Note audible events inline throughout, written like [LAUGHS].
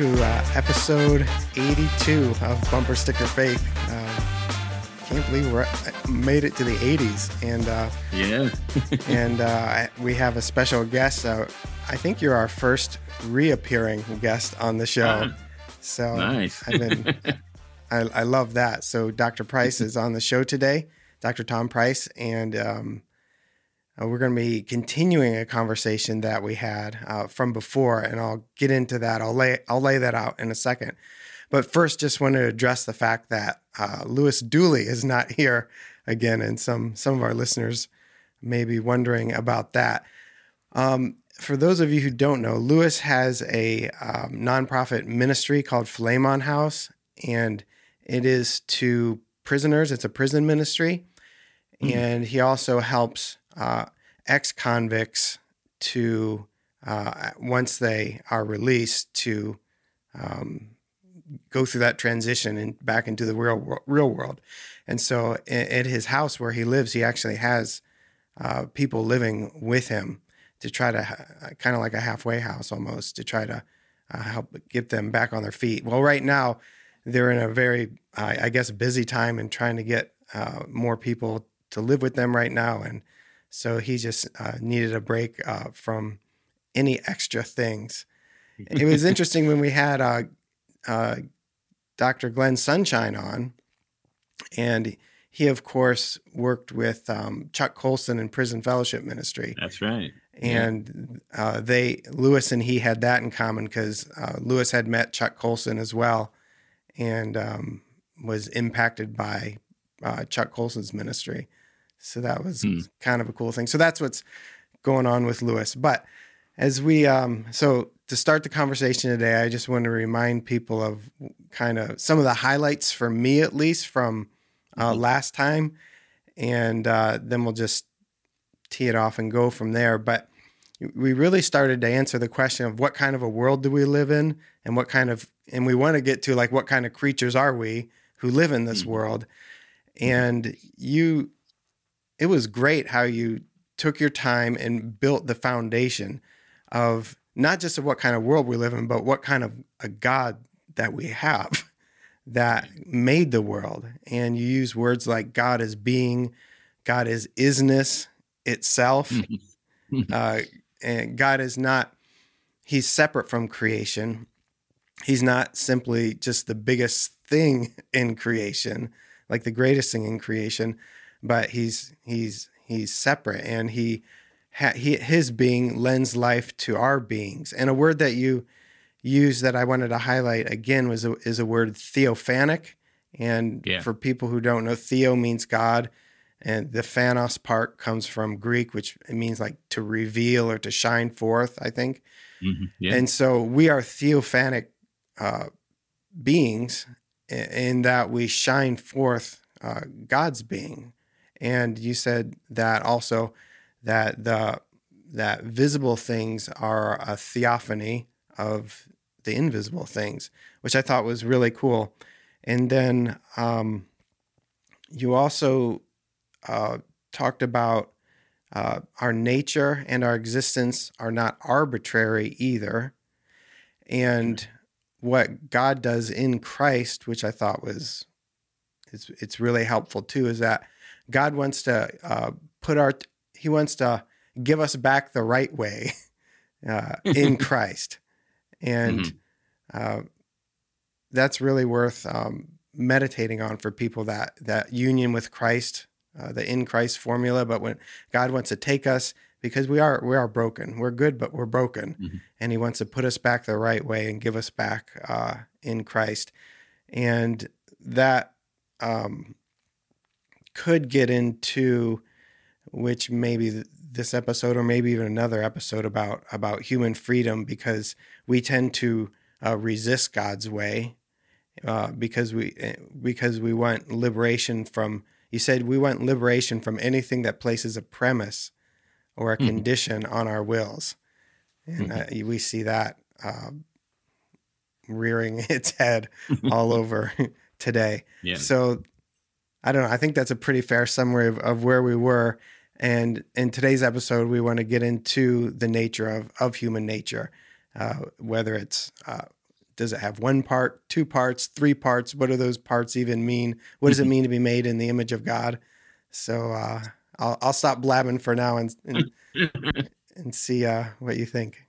uh, to uh, episode 82 of Bumper Sticker Faith. Um, can't believe we uh, made it to the 80s, and uh, yeah, [LAUGHS] and uh, we have a special guest. So I think you're our first reappearing guest on the show. Ah, so nice. I've been, [LAUGHS] I, I love that. So Dr. Price is on the show today, Dr. Tom Price, and um, uh, we're going to be continuing a conversation that we had uh, from before, and I'll get into that. I'll lay I'll lay that out in a second. But first, just wanted to address the fact that uh, Lewis Dooley is not [LAUGHS] here again, and some some of our listeners may be wondering about that. Um, for those of you who don't know, Lewis has a um, nonprofit ministry called Philemon House, and it is to prisoners. It's a prison ministry, Mhm. and he also helps uh, ex convicts to uh, once they are released to um, go through that transition and back into the real real world. And so, at his house where he lives, he actually has uh, people living with him to try to kind of like a halfway house almost to try to uh, help get them back on their feet. Well, right now they're in a very, uh, I guess, busy time and trying to get uh, more people to live with them right now. And so he just uh, needed a break uh, from any extra things. It was [LAUGHS] interesting when we had uh, uh, Dr. Glenn Sunshine on, and he, of course, worked with um, Chuck Colson in Prison Fellowship Ministry That's right. and uh, they Lewis and he had that in common because uh, Lewis had met Chuck Colson as well, and um, was impacted by uh, Chuck Colson's ministry. So that was Hmm. kind of a cool thing. So that's what's going on with Lewis. But as we um, so to start the conversation today, I just want to remind people of kind of some of the highlights for me at least from uh, Mhm. last time, and uh, then we'll just tee it off and go from there. But we really started to answer the question of what kind of a world do we live in and what kind of and we want to get to like what kind of creatures are we who live in this Mhm. world and you it was great how you took your time and built the foundation of not just of what kind of world we live in but what kind of a god that we have [LAUGHS] that made the world and you use words like god is being god is isness itself [LAUGHS] uh, and God is not, he's separate from creation. He's not simply just the biggest thing [LAUGHS] in creation, like the greatest thing in creation, but he's, he's, he's separate and he, ha, he, his being lends life to our beings. And a word that you use that I wanted to highlight again was a, is a word theophanic. And Yeah. for people who don't know, theo means God, and the phanos part comes from Greek, which it means like to reveal or to shine forth, I think. Mhm. Yeah. And so we are theophanic uh, beings in that we shine forth uh, God's being. And you said that also that the that visible things are a theophany of the invisible things, which I thought was really cool. And then um, you also uh, talked about uh, our nature and our existence are not arbitrary either. And what God does in Christ, which I thought was it's, it's really helpful too, is that God wants to uh, put our He wants to give us back the right way [LAUGHS] uh, in [LAUGHS] Christ, and Mhm. uh, that's really worth um, meditating on for people that that union with Christ, uh, the in Christ formula. But when God wants to take us, because we are we are broken, we're good, but we're broken, Mhm. and He wants to put us back the right way and give us back uh, in Christ, and that um, could get into which maybe th- this episode or maybe even another episode about about human freedom because we tend to uh, resist God's way uh, because we eh, because we want liberation from. You said we want liberation from anything that places a premise or a Mhm. condition on our wills, and uh, we see that uh, rearing [LAUGHS] its head all [LAUGHS] over today. yeah. So I don't know. I think that's a pretty fair summary of, of where we were. And in today's episode, we want to get into the nature of, of human nature uh, whether it's uh, does it have one part, two parts, three parts? What do those parts even mean? What does it mean to be made in the image of God? So uh, I'll I'll stop blabbing for now and and, [LAUGHS] and see uh, what you think.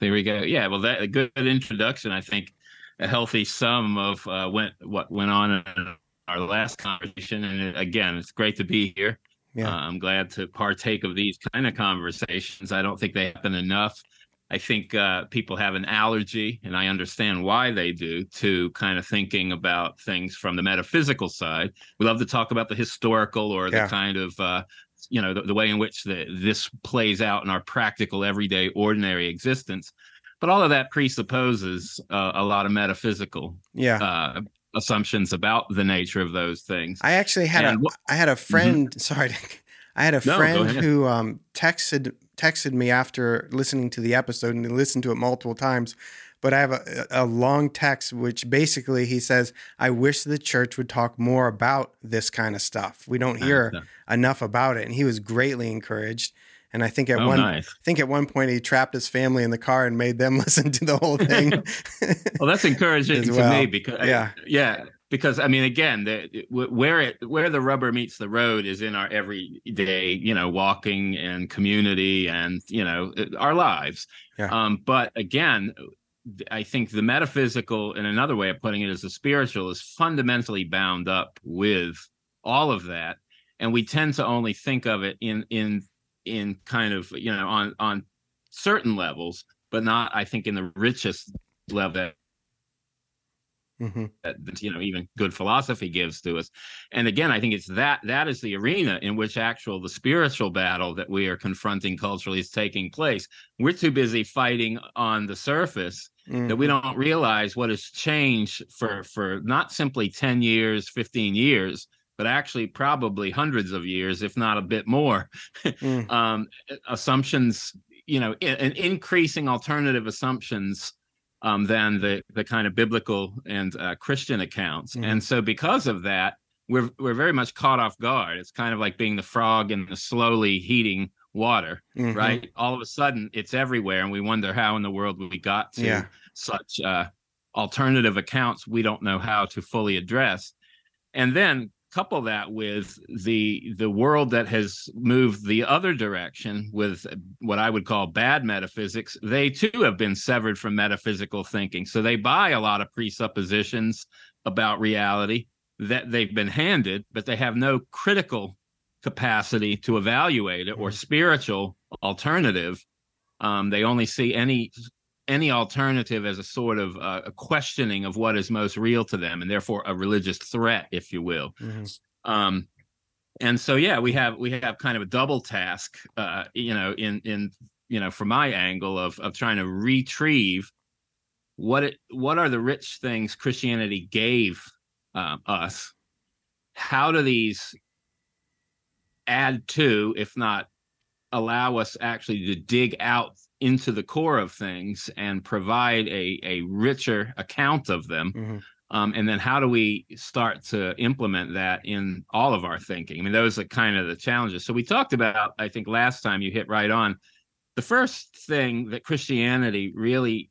There we go. Yeah, well, that a good introduction. I think a healthy sum of uh, went what went on in our last conversation, and again, it's great to be here. Yeah. Uh, I'm glad to partake of these kind of conversations. I don't think they happen enough. I think uh, people have an allergy, and I understand why they do, to kind of thinking about things from the metaphysical side. We love to talk about the historical or the kind of, uh, you know, the, the, way in which the, this plays out in our practical, everyday, ordinary existence. But all of that presupposes uh, a lot of metaphysical yeah. Assumptions about the nature of those things. I actually had and, a I had a mm-hmm. friend. Mm-hmm. Sorry, [LAUGHS] I had a no, friend who um, texted texted me after listening to the episode and he listened to it multiple times. But I have a, a long text which basically he says, I wish the church would talk more about this kind of stuff. We don't hear enough about it. And he was greatly encouraged. And I think at oh, one nice. I think at one point he trapped his family in the car and made them [LAUGHS] listen to the whole thing. [LAUGHS] well, that's encouraging well. to me because yeah, I, yeah, because I mean, again, the, where it where the rubber meets the road is in our everyday, you know, walking and community and you know our lives. Yeah. Um, but again, I think the metaphysical, and another way of putting it is the spiritual, is fundamentally bound up with all of that, and we tend to only think of it in in in kind of you know on on certain levels, but not I think in the richest level mm-hmm. that you know even good philosophy gives to us and again i think it's that that is the arena in which actual the spiritual battle that we are confronting culturally is taking place we're too busy fighting on the surface mm-hmm. that we mm-hmm. don't realize what has changed for for not simply 10 years 15 years but actually probably hundreds of years if not a bit more mm. [LAUGHS] um, assumptions you know in, increasing alternative assumptions um, than the the kind of biblical and uh, Christian accounts. Mm-hmm. And so because of that, we're we're very much caught off guard. It's kind of like being the frog in the slowly heating water, mm-hmm. right? All of a sudden, it's everywhere, and we wonder how in the world we got to yeah. such uh, alternative accounts we don't know how to fully address. And then couple that with the the world that has moved the other direction with what I would call bad metaphysics, they too have been severed from metaphysical thinking. So they buy a lot of presuppositions about reality that they've been handed, but they have no critical capacity to evaluate it or mm-hmm. spiritual alternative. Um, they only see any any alternative as a sort of uh, a questioning of what is most real to them and therefore a religious threat if you will mm-hmm. um, and so yeah we have we have kind of a double task uh, you know in in you know from my angle of of trying to retrieve what it what are the rich things christianity gave um, us how do these add to if not allow us actually to dig out into the core of things and provide a, a richer account of them. Mm-hmm. Um, and then how do we start to implement that in all of our thinking? I mean, those are kind of the challenges. So we talked about, I think last time you hit right on the first thing that Christianity really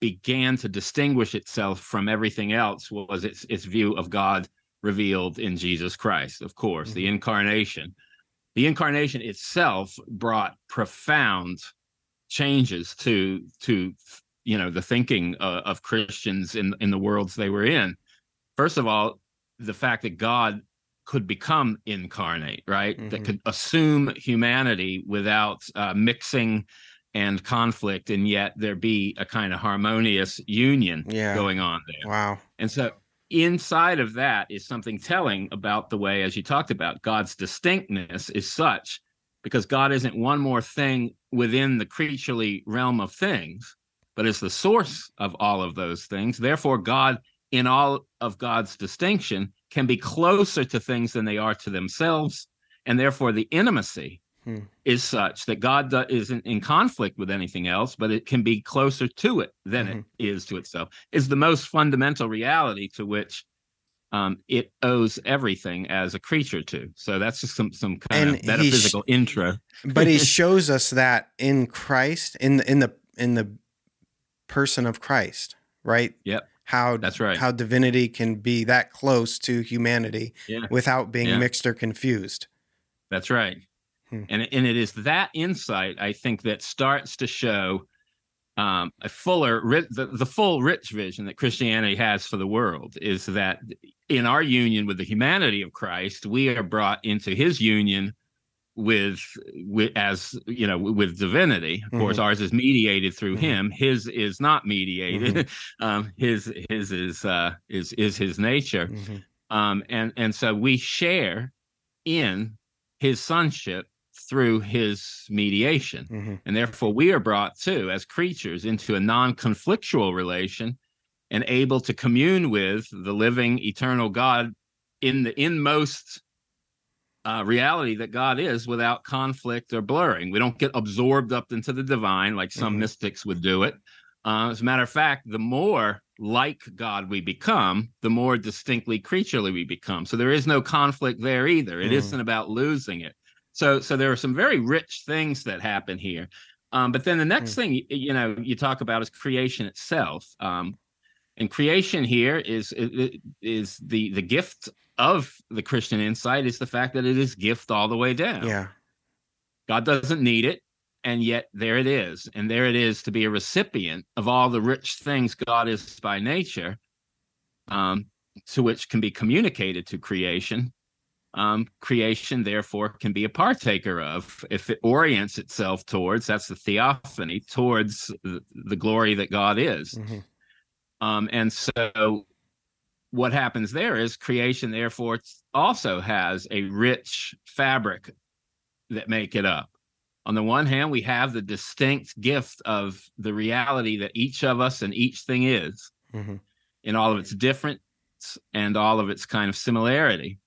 began to distinguish itself from everything else was its its view of God revealed in Jesus Christ, of course, mm-hmm. the incarnation. The incarnation itself brought profound changes to to you know the thinking uh, of Christians in in the worlds they were in. First of all, the fact that God could become incarnate, right? Mm-hmm. That could assume humanity without uh, mixing and conflict, and yet there be a kind of harmonious union yeah. going on there. Wow! And so inside of that is something telling about the way, as you talked about, God's distinctness is such because God isn't one more thing within the creaturely realm of things, but is the source of all of those things. Therefore, God, in all of God's distinction, can be closer to things than they are to themselves. And therefore, the intimacy hmm. is such that God isn't in conflict with anything else, but it can be closer to it than mm-hmm. it is to itself, is the most fundamental reality to which um, it owes everything as a creature to. So that's just some some kind and of metaphysical sh- intro. but he [LAUGHS] shows us that in Christ, in the in the in the person of Christ, right? Yep. How that's right. How divinity can be that close to humanity yeah. without being yeah. mixed or confused. That's right. Hmm. And and it is that insight I think that starts to show um, a fuller the, the full rich vision that Christianity has for the world is that in our union with the humanity of Christ, we are brought into His union with with as you know with divinity of mm-hmm. course ours is mediated through mm-hmm. him his is not mediated mm-hmm. [LAUGHS] um his his is uh is is his nature mm-hmm. um and and so we share in his sonship through his mediation mm-hmm. and therefore we are brought too as creatures into a non-conflictual relation and able to commune with the living eternal god in the inmost uh, reality that God is without conflict or blurring. We don't get absorbed up into the divine like some mm-hmm. mystics would do it. Uh, as a matter of fact, the more like God we become, the more distinctly creaturely we become. So there is no conflict there either. It mm. not about losing it. So, so there are some very rich things that happen here. Um, but then the next mm. thing you know you talk about is creation itself. Um, and creation here is is the the gift of the Christian insight is the fact that it is gift all the way down. Yeah. God doesn't need it. And yet there it is. And there it is to be a recipient of all the rich things God is by nature, um, to which can be communicated to creation. Um, creation, therefore, can be a partaker of if it orients itself towards that's the theophany, towards the, the glory that God is. Mm-hmm. Um, and so what happens there is creation therefore also has a rich fabric that make it up on the one hand we have the distinct gift of the reality that each of us and each thing is mm-hmm. in all of its difference and all of its kind of similarity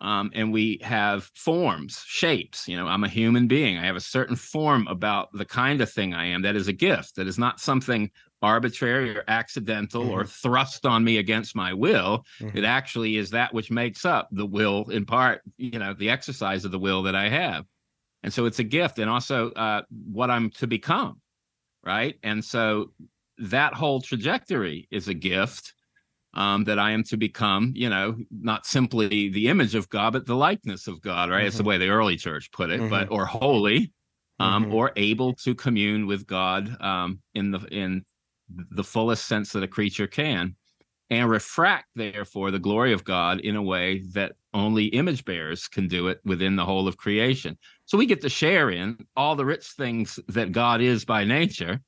um, and we have forms shapes you know i'm a human being i have a certain form about the kind of thing i am that is a gift that is not something arbitrary or accidental mm-hmm. or thrust on me against my will. Mm-hmm. It actually is that which makes up the will, in part, you know, the exercise of the will that I have. And so it's a gift and also uh, what I'm to become. Right. And so that whole trajectory is a gift um, that I am to become, you know, not simply the image of God, but the likeness of God, right? Mm-hmm. It's the way the early church put it, but mm-hmm. or holy, um, mm-hmm. or able to commune with God um, in the in the fullest sense that a creature can and refract therefore the glory of god in a way that only image bearers can do it within the whole of creation so we get to share in all the rich things that god is by nature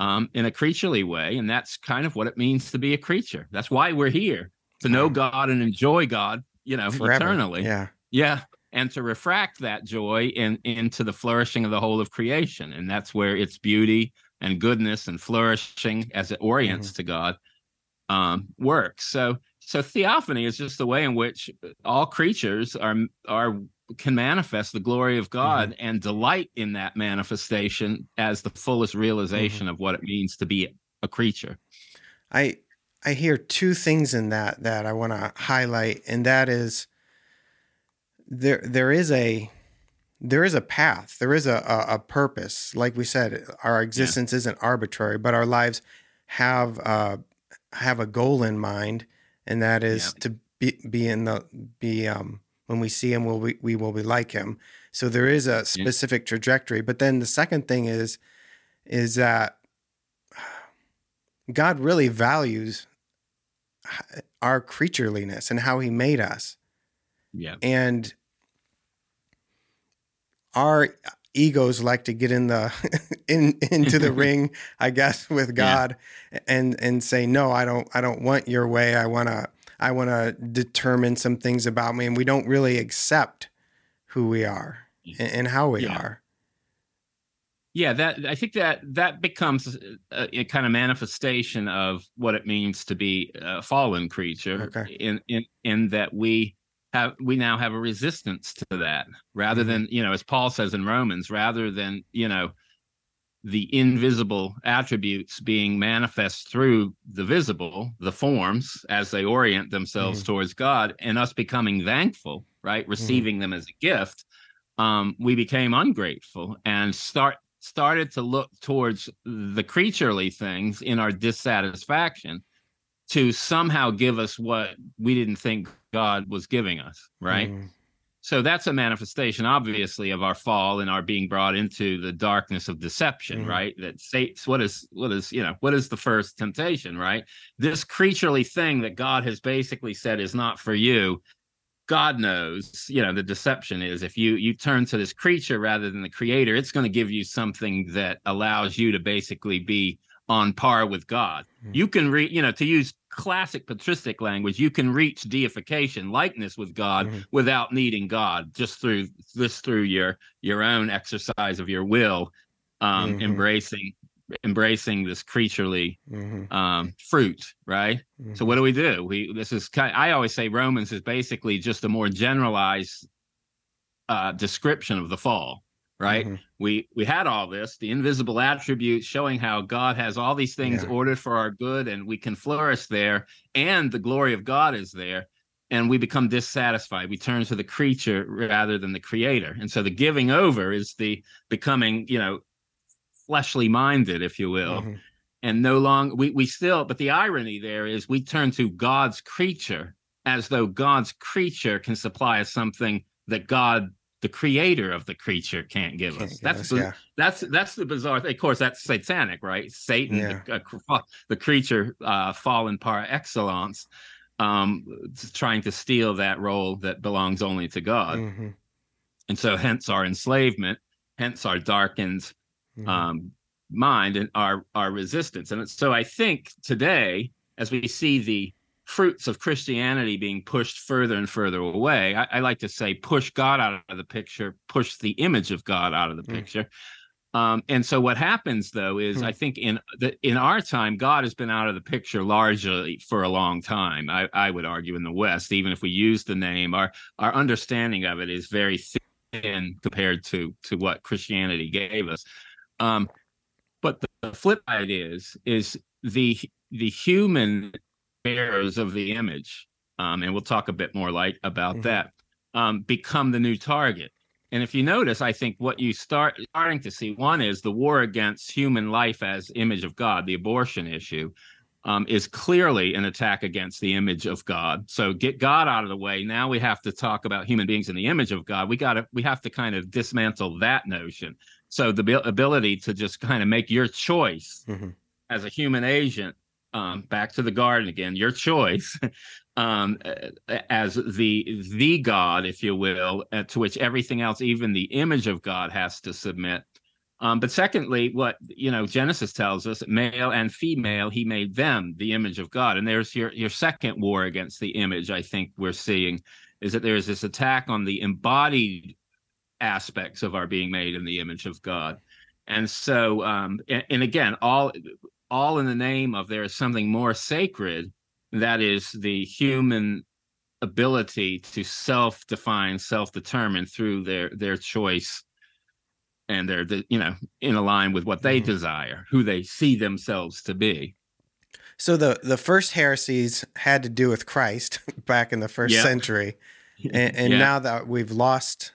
um, in a creaturely way and that's kind of what it means to be a creature that's why we're here to know god and enjoy god you know Forever. eternally yeah yeah and to refract that joy in, into the flourishing of the whole of creation and that's where its beauty and goodness and flourishing as it orients mm-hmm. to God um, works. So so theophany is just the way in which all creatures are are can manifest the glory of God mm-hmm. and delight in that manifestation as the fullest realization mm-hmm. of what it means to be a creature. I I hear two things in that that I want to highlight, and that is there there is a there is a path, there is a, a, a purpose. Like we said, our existence yeah. isn't arbitrary, but our lives have uh, have a goal in mind, and that is yeah. to be be in the be um when we see him, will we we will be like him. So there is a specific trajectory. But then the second thing is is that God really values our creatureliness and how He made us. Yeah, and our egos like to get in the [LAUGHS] in into the [LAUGHS] ring i guess with god yeah. and and say no i don't i don't want your way i want to i want to determine some things about me and we don't really accept who we are and, and how we yeah. are yeah that i think that that becomes a, a, kind of manifestation of what it means to be a fallen creature okay. in in in that we have we now have a resistance to that rather mm-hmm. than you know as paul says in romans rather than you know the invisible attributes being manifest through the visible the forms as they orient themselves mm-hmm. towards god and us becoming thankful right mm-hmm. receiving mm-hmm. them as a gift um, we became ungrateful and start started to look towards the creaturely things in our dissatisfaction to somehow give us what we didn't think God was giving us, right? Mm. So that's a manifestation, obviously, of our fall and our being brought into the darkness of deception, mm. right? That states what is what is you know what is the first temptation, right? This creaturely thing that God has basically said is not for you God knows, you know, the deception is if you you turn to this creature rather than the creator, it's going to give you something that allows you to basically be on par with God. Mm-hmm. You can read, you know, to use classic patristic language, you can reach deification, likeness with God mm-hmm. without needing God, just through this through your your own exercise of your will, um, mm-hmm. embracing embracing this creaturely mm-hmm. um, fruit, right? Mm-hmm. So what do we do? We this is kind. Of, I always say Romans is basically just a more generalized uh, description of the fall, right? Mm-hmm. We we had all this, the invisible attributes showing how God has all these things yeah. ordered for our good, and we can flourish there, and the glory of God is there. And we become dissatisfied. We turn to the creature rather than the creator. And so the giving over is the becoming, you know, fleshly minded, if you will. Mm-hmm. And no longer we we still, but the irony there is we turn to God's creature as though God's creature can supply us something that God, the creator of the creature, can't give can't us. Give that's us, yeah. that's that's the bizarre thing. Of course, that's satanic, right? Satan, yeah. the, uh, the, creature, uh, fallen par excellence, um, trying to steal that role that belongs only to God. Mm-hmm. And so, hence our enslavement, hence our darkened mm-hmm. um, mind and our our resistance. And so I think today, as we see the fruits of Christianity being pushed further and further away, I, I like to say push God out of the picture, push the image of God out of the mm. picture. Um, and so what happens though is mm. I think in the in our time, God has been out of the picture largely for a long time. I, I would argue in the West, even if we use the name, our our understanding of it is very thin compared to to what Christianity gave us. Um, but the flip side is is the the human bearers of the image, um, and we'll talk a bit more like about mm-hmm. that, um, become the new target. And if you notice, I think what you start starting to see one is the war against human life as image of God, the abortion issue, um, is clearly an attack against the image of God. So get God out of the way. Now we have to talk about human beings in the image of God. We got to we have to kind of dismantle that notion. So the ability to just kind of make your choice mm-hmm. as a human agent, um, back to the garden again, your choice [LAUGHS] um, as the the God, if you will, uh, to which everything else, even the image of God, has to submit. Um, but secondly, what you know, Genesis tells us, male and female, he made them the image of God. And there's your your second war against the image. I think we're seeing is that there is this attack on the embodied aspects of our being made in the image of God. And so, um, and, and again, all all in the name of there is something more sacred that is the human ability to self-define, self-determine through their their choice and their you know in line with what they mm-hmm. desire, who they see themselves to be. So the the first heresies had to do with Christ [LAUGHS] back in the first yep. century, [LAUGHS] and, and now that we've lost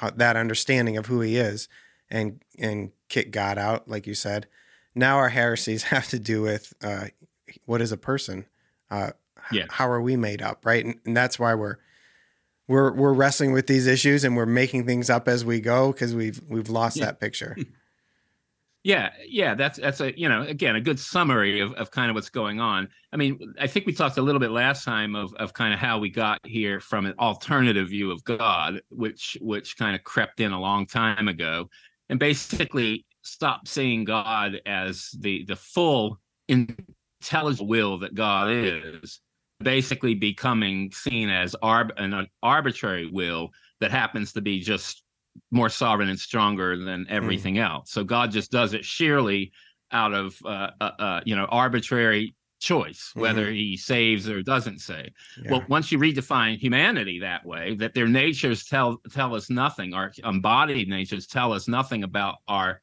uh, that understanding of who he is and and kick God out, like you said. Now our heresies [LAUGHS] have to do with uh, what is a person? Uh, yeah. How are we made up, right? And, and, that's why we're we're we're wrestling with these issues and we're making things up as we go because we've we've lost yeah. that picture. [LAUGHS] Yeah, yeah, that's that's a you know again a good summary of, of kind of what's going on. I mean, I think we talked a little bit last time of of kind of how we got here from an alternative view of God, which which kind of crept in a long time ago, and basically stopped seeing God as the the full intelligent will that God is, basically becoming seen as arb- an arbitrary will that happens to be just more sovereign and stronger than everything mm. else. So God just does it sheerly out of uh, uh, uh, you know arbitrary choice whether mm-hmm. he saves or doesn't save. Yeah. Well, once you redefine humanity that way, that their natures tell tell us nothing, our embodied natures tell us nothing about our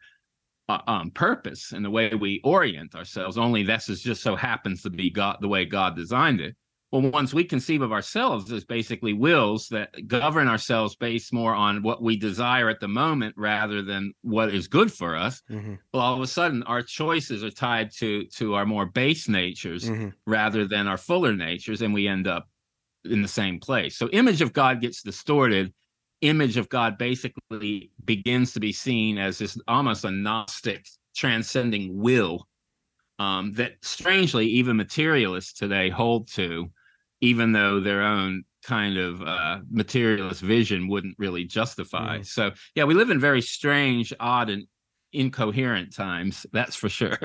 um, purpose and the way we orient ourselves. Only this is just so happens to be God the way God designed it. well, once we conceive of ourselves as basically wills that govern ourselves based more on what we desire at the moment rather than what is good for us, mm-hmm. well, all of a sudden our choices are tied to to our more base natures mm-hmm. rather than our fuller natures, and we end up in the same place. So image of God gets distorted. Image of God basically begins to be seen as this almost a Gnostic transcending will um, that strangely even materialists today hold to even though their own kind of uh, materialist vision wouldn't really justify. So, yeah, we live in very strange, odd, and incoherent times. That's for sure.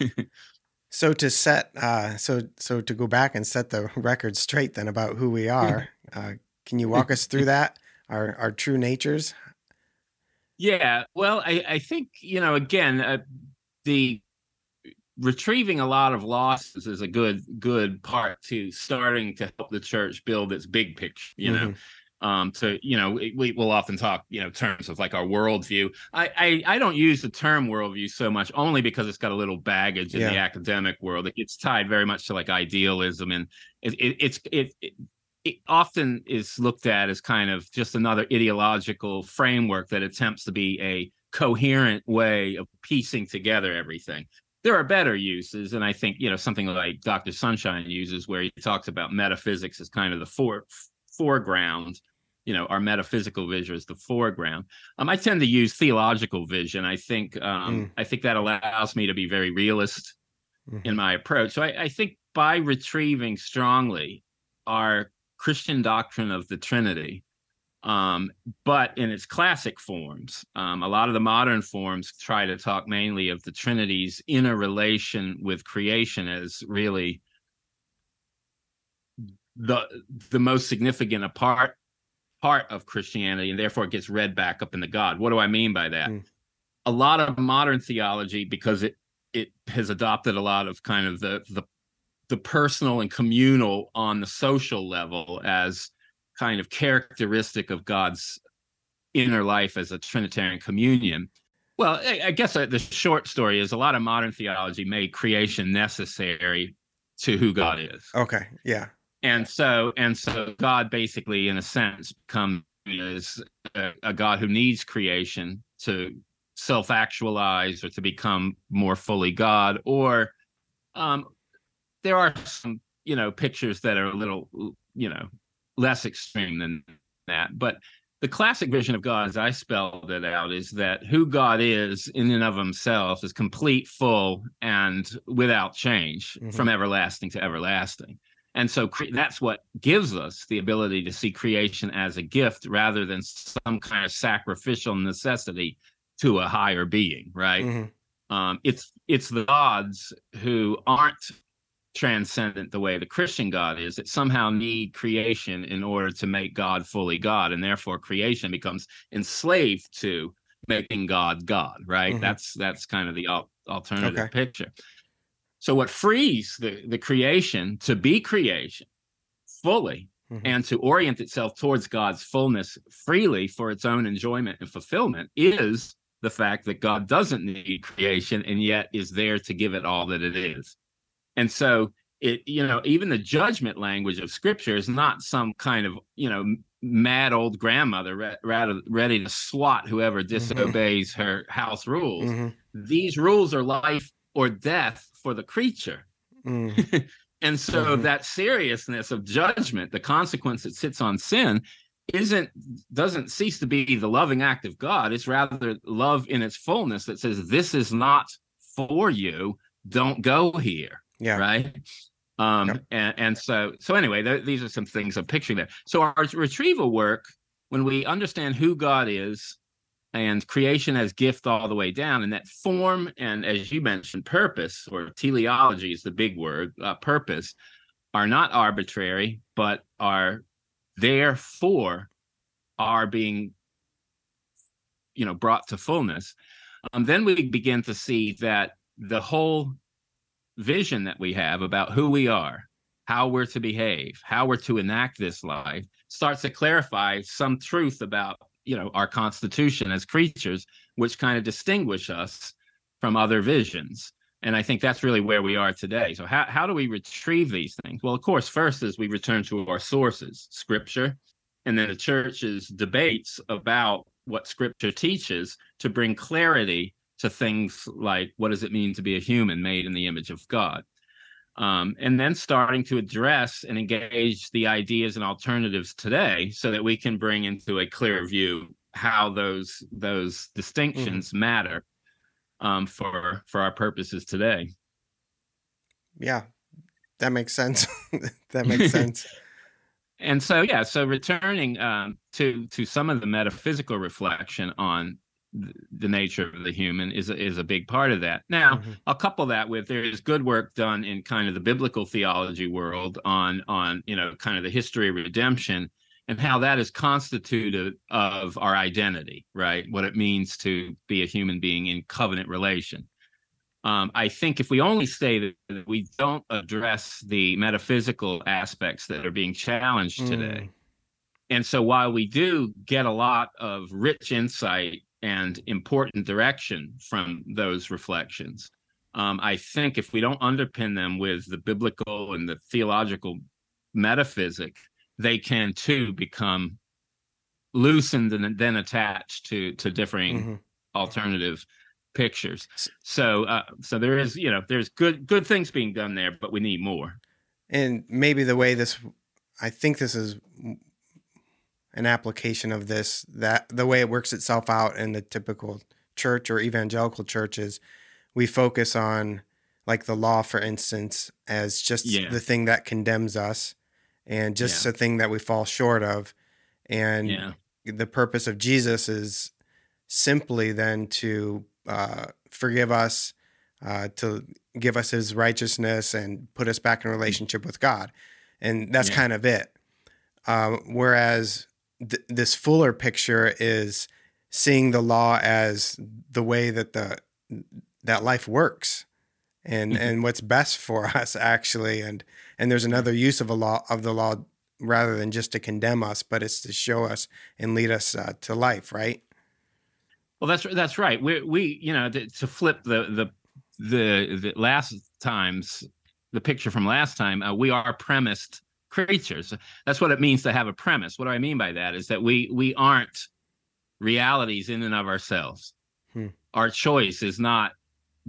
[LAUGHS] so to set, uh, so so to go back and set the record straight then about who we are, uh, can you walk us through [LAUGHS] that? Our our true natures. Yeah, well, I I think you know again uh, the retrieving a lot of losses is a good good part to starting to help the church build its big picture you mm-hmm. know um to you know we will often talk you know terms of like our worldview I, I i don't use the term worldview so much only because it's got a little baggage in yeah. the academic world it gets tied very much to like idealism and it, it it's it, it it often is looked at as kind of just another ideological framework that attempts to be a coherent way of piecing together everything there are better uses and i think you know something like dr sunshine uses where he talks about metaphysics as kind of the fore, foreground you know our metaphysical vision is the foreground um, i tend to use theological vision i think um, mm. i think that allows me to be very realist mm. in my approach so I, I think by retrieving strongly our christian doctrine of the trinity um, but in its classic forms. Um, a lot of the modern forms try to talk mainly of the Trinity's inner relation with creation as really the the most significant part part of Christianity, and therefore it gets read back up in the God. What do I mean by that? Mm. A lot of modern theology, because it it has adopted a lot of kind of the the the personal and communal on the social level as kind of characteristic of God's inner life as a Trinitarian communion. Well, I guess uh, the short story is a lot of modern theology made creation necessary to who God is. Okay. Yeah. And so, and so, God basically, in a sense, becomes a, a God who needs creation to self-actualize or to become more fully God. Or um, there are some, you know, pictures that are a little, you know, less extreme than that. But the classic vision of God, as I spelled it out, is that who God is in and of himself is complete, full, and without change mm-hmm. from everlasting to everlasting. And so cre- that's what gives us the ability to see creation as a gift rather than some kind of sacrificial necessity to a higher being, right? Mm-hmm. Um, it's it's the gods who aren't transcendent the way the Christian God is, that somehow need creation in order to make God fully God, and therefore creation becomes enslaved to making God God. Right? Mm-hmm. That's that's kind of the al- alternative okay. picture. So what frees the the creation to be creation fully mm-hmm. and to orient itself towards God's fullness freely for its own enjoyment and fulfillment is the fact that God doesn't need creation and yet is there to give it all that it is. And so it, you know, even the judgment language of scripture is not some kind of, you know, mad old grandmother re- rather ready to swat whoever mm-hmm. disobeys mm-hmm. her house rules. Mm-hmm. These rules are life or death for the creature. Mm. [LAUGHS] and so mm-hmm. that seriousness of judgment, the consequence that sits on sin, isn't doesn't cease to be the loving act of God. It's rather love in its fullness that says, This is not for you. Don't go here. Yeah. Right. Um, yep. and, and so, so anyway, th- these are some things I'm picturing there. So our retrieval work, when we understand who God is and creation as gift all the way down and that form, and as you mentioned, purpose or teleology is the big word, uh, purpose are not arbitrary, but are there for our being, you know, brought to fullness. Um, then we begin to see that the whole vision that we have about who we are, how we're to behave, how we're to enact this life starts to clarify some truth about, you know, our constitution as creatures, which kind of distinguish us from other visions. And I think that's really where we are today. So how, how do we retrieve these things? Well, of course, first is we return to our sources, scripture, and then the church's debates about what scripture teaches to bring clarity to things like what does it mean to be a human made in the image of God? Um, and then starting to address and engage the ideas and alternatives today so that we can bring into a clear view how those those mm-hmm. distinctions mm. matter um, for for our purposes today. Yeah, that makes sense. [LAUGHS] that makes [LAUGHS] sense. and so, yeah, so returning um, to to some of the metaphysical reflection on the nature of the human is a, is a big part of that. Now, mm-hmm. I'll couple that with there is good work done in kind of the biblical theology world on on you know kind of the history of redemption and how that is constituted of our identity, right? What it means to be a human being in covenant relation. Um, I think if we only say that we don't address the metaphysical aspects that are being challenged today, mm. and so while we do get a lot of rich insight and important direction from those reflections, um, I think if we don't underpin them with the biblical and the theological metaphysic, they can too become loosened and then attached to to differing mm-hmm. alternative pictures. So uh, so there is you know there's good good things being done there, but we need more. And maybe the way this, I think this is an application of this that the way it works itself out in the typical church or evangelical churches, we focus on like the law, for instance, as just yeah. the thing that condemns us and just yeah. a thing that we fall short of. And yeah. the purpose of Jesus is simply then to uh, forgive us, uh, to give us his righteousness and put us back in relationship with God. And that's kind of it. Uh, whereas th- this fuller picture is seeing the law as the way that the that life works and mm-hmm. and what's best for [LAUGHS] us actually and and there's another use of a law of the law rather than just to condemn us but it's to show us and lead us uh, to life right well that's that's right we we you know to, to flip the the the the last times the picture from last time uh, we are premised creatures that's what it means to have a premise what do i mean by that is that we we aren't realities in and of ourselves hmm. our choice is not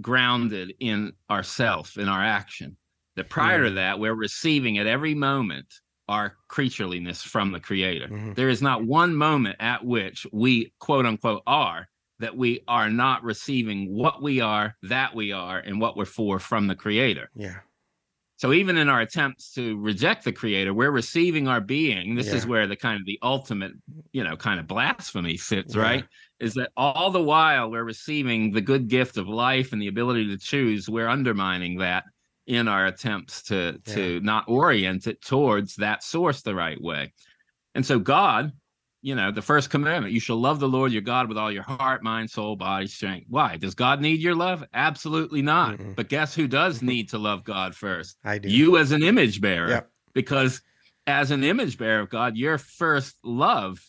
grounded in ourself, in our action. That prior to that, we're receiving at every moment our creatureliness from the Creator. Mm-hmm. There is not one moment at which we, quote unquote, are that we are not receiving what we are, that we are, and what we're for from the Creator. Yeah. So even in our attempts to reject the creator, we're receiving our being. This yeah. is where the kind of the ultimate, you know, kind of blasphemy sits, yeah. right? Is that all the while we're receiving the good gift of life and the ability to choose, we're undermining that in our attempts to yeah. to not orient it towards that source the right way. And so God you know, the first commandment, you shall love the Lord your God with all your heart, mind, soul, body, strength. Why? Does God need your love? Absolutely not. mm But guess who does need to love God first? I do. You as an image bearer. Yep. Because as an image bearer of God, your first love,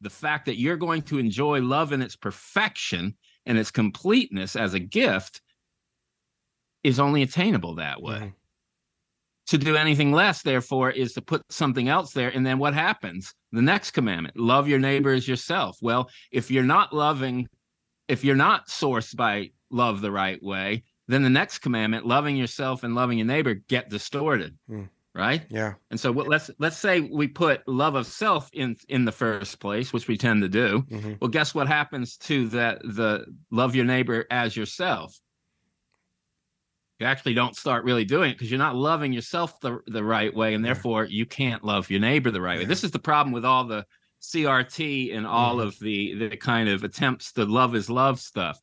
the fact that you're going to enjoy love in its perfection and its completeness as a gift is only attainable that way. mm To do anything less, therefore, is to put something else there. And then what happens? The next commandment, love your neighbor as yourself. Well, if you're not loving, if you're not sourced by love the right way, then the next commandment, loving yourself and loving your neighbor, get distorted. Mm. Right. Yeah. And so what, let's let's say we put love of self in in the first place, which we tend to do. Mm-hmm. Well, guess what happens to that the love your neighbor as yourself? You actually don't start really doing it because you're not loving yourself the, the right way and therefore you can't love your neighbor the right way. This is the problem with all the crt and all mm-hmm. of the the kind of attempts to love is love stuff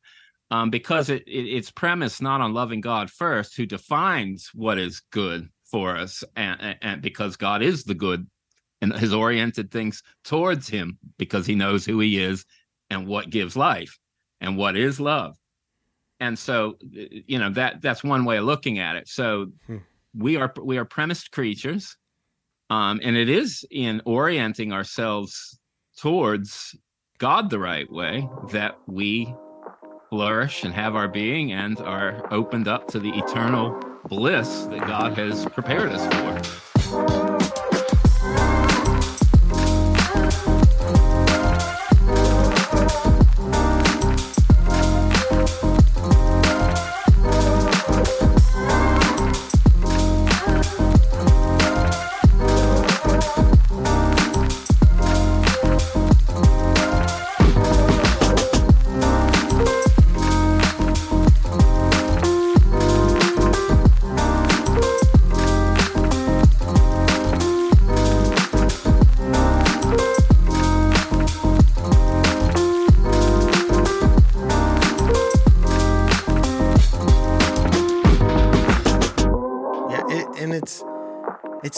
um, because it, it, it's premised not on loving god first who defines what is good for us and, and, and because god is the good and has oriented things towards him because he knows who he is and what gives life and what is love and so you know that that's one way of looking at it so hmm. we are we are premised creatures um and it is in orienting ourselves towards god the right way that we flourish and have our being and are opened up to the eternal bliss that God has prepared us for.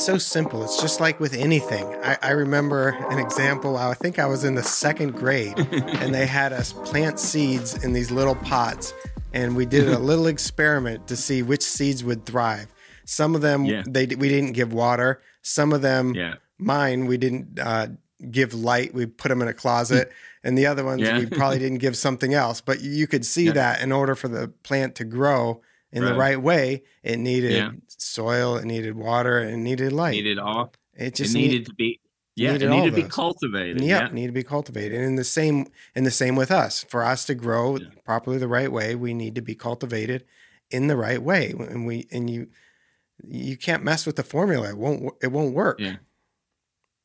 So simple. It's just like with anything. I, I, remember an example. I think I was in the second grade, [LAUGHS] and they had us plant seeds in these little pots, and we did a [LAUGHS] little experiment to see which seeds would thrive. Some of them yeah. they we didn't give water. Some of them, yeah. mine, we didn't uh, give light. We put them in a closet, [LAUGHS] and the other ones yeah. we probably didn't give something else. But you could see that in order for the plant to grow in right. the right way, it needed yeah. soil, it needed water, it needed light. Needed all. It just it needed need, to be yeah, needed it needed to be cultivated. Yep, yeah, need to be cultivated. And in the same in the same with us. For us to grow yeah. properly the right way, we need to be cultivated in the right way. And we and you you can't mess with the formula. It won't it won't work. Yeah.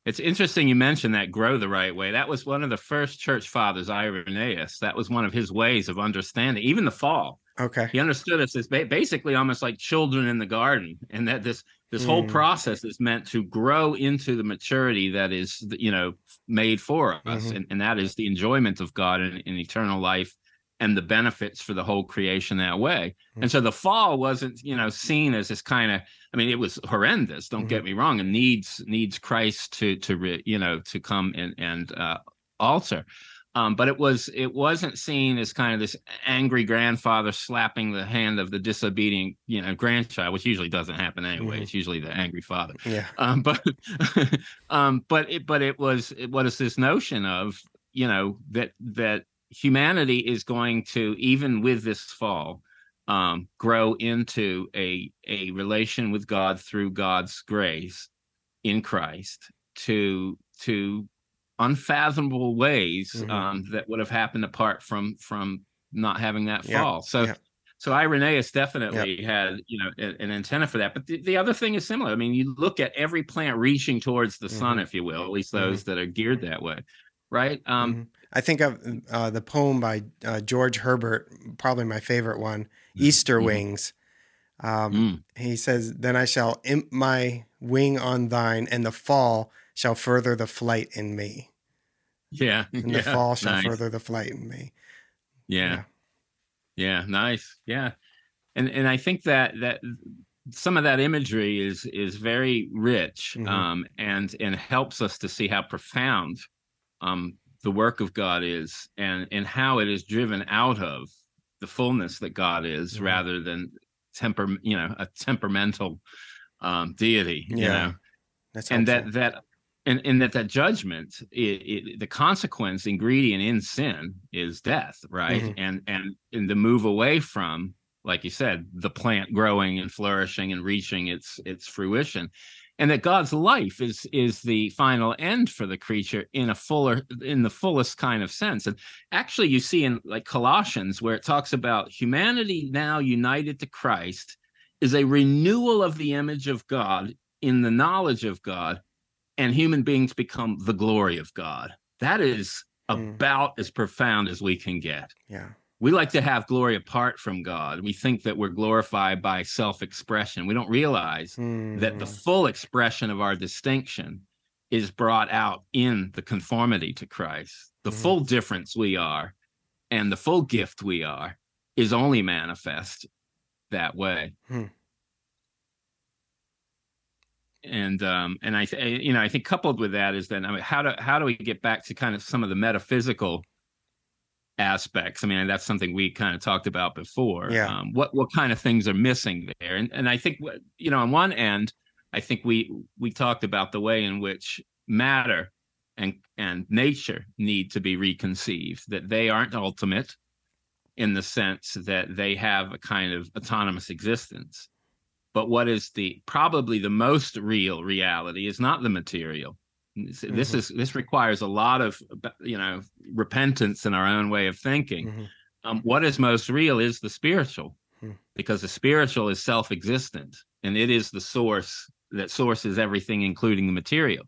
It's interesting you mentioned that grow the right way. That was one of the first church fathers, Irenaeus. That was one of his ways of understanding, even the fall. Okay. He understood us as basically almost like children in the garden, and that this this mm. whole process is meant to grow into the maturity that is, you know, made for us, mm-hmm. and, and that is the enjoyment of God in, in eternal life and the benefits for the whole creation that way. Mm-hmm. And so the fall wasn't, you know, seen as this kind of. I mean, it was horrendous. Don't mm-hmm. get me wrong, and needs needs Christ to to re, you know to come and and uh, alter. Um, but it was it wasn't seen as kind of this angry grandfather slapping the hand of the disobedient you know grandchild, which usually doesn't happen anyway. Mm-hmm. It's usually the angry father. Yeah. Um, but [LAUGHS] um, but it but it was what is this notion of you know that that humanity is going to even with this fall um, grow into a a relation with God through God's grace in Christ to to unfathomable ways mm-hmm. um, that would have happened apart from from not having that fall. So. Yep. So Irenaeus definitely yep. had, you know, an antenna for that. But the, the, other thing is similar. I mean, you look at every plant reaching towards the mm-hmm. sun, if you will, at least those mm-hmm. that are geared that way, right? Um, mm-hmm. I think of uh, the poem by uh, George Herbert, probably my favorite one, mm-hmm. Easter mm-hmm. Wings. Um, mm. He says, "Then I shall imp my wing on thine, and the fall shall further the flight in me." Yeah. [LAUGHS] And yeah. the fall shall nice. further the flight in me. Yeah. yeah. Yeah. Nice. Yeah. And and I think that that some of that imagery is is very rich mm-hmm. um and and helps us to see how profound um the work of God is and and how it is driven out of the fullness that God is mm-hmm. rather than temper you know a temperamental um deity yeah. you know That's and that that and and that that judgment it, it, the consequence ingredient in sin is death right? Mm-hmm. and and and the move away from like you said the plant growing and flourishing and reaching its its fruition. And that god's life is is the final end for the creature in a fuller in the fullest kind of sense. And actually you see in like colossians where it talks about humanity now united to christ is a renewal of the image of god in the knowledge of god and human beings become the glory of God. That is mm. about as profound as we can get. Yeah. We like to have glory apart from God. We think that we're glorified by self expression. We don't realize mm. that the mm. full expression of our distinction is brought out in the conformity to Christ. The mm. full difference we are and the full gift we are is only manifest that way. And um, and I th- you know I think coupled with that is then I mean how do how do we get back to kind of some of the metaphysical aspects? I mean that's something we kind of talked about before. Yeah. Um, what what kind of things are missing there? And and I think you know on one end I think we we talked about the way in which matter and and nature need to be reconceived that they aren't ultimate in the sense that they have a kind of autonomous existence. But what is the probably the most real reality is not the material. This mm-hmm. is this requires a lot of you know repentance in our own way of thinking. Mm-hmm. Um, what is most real is the spiritual, mm-hmm. because the spiritual is self-existent and it is the source that sources everything, including the material.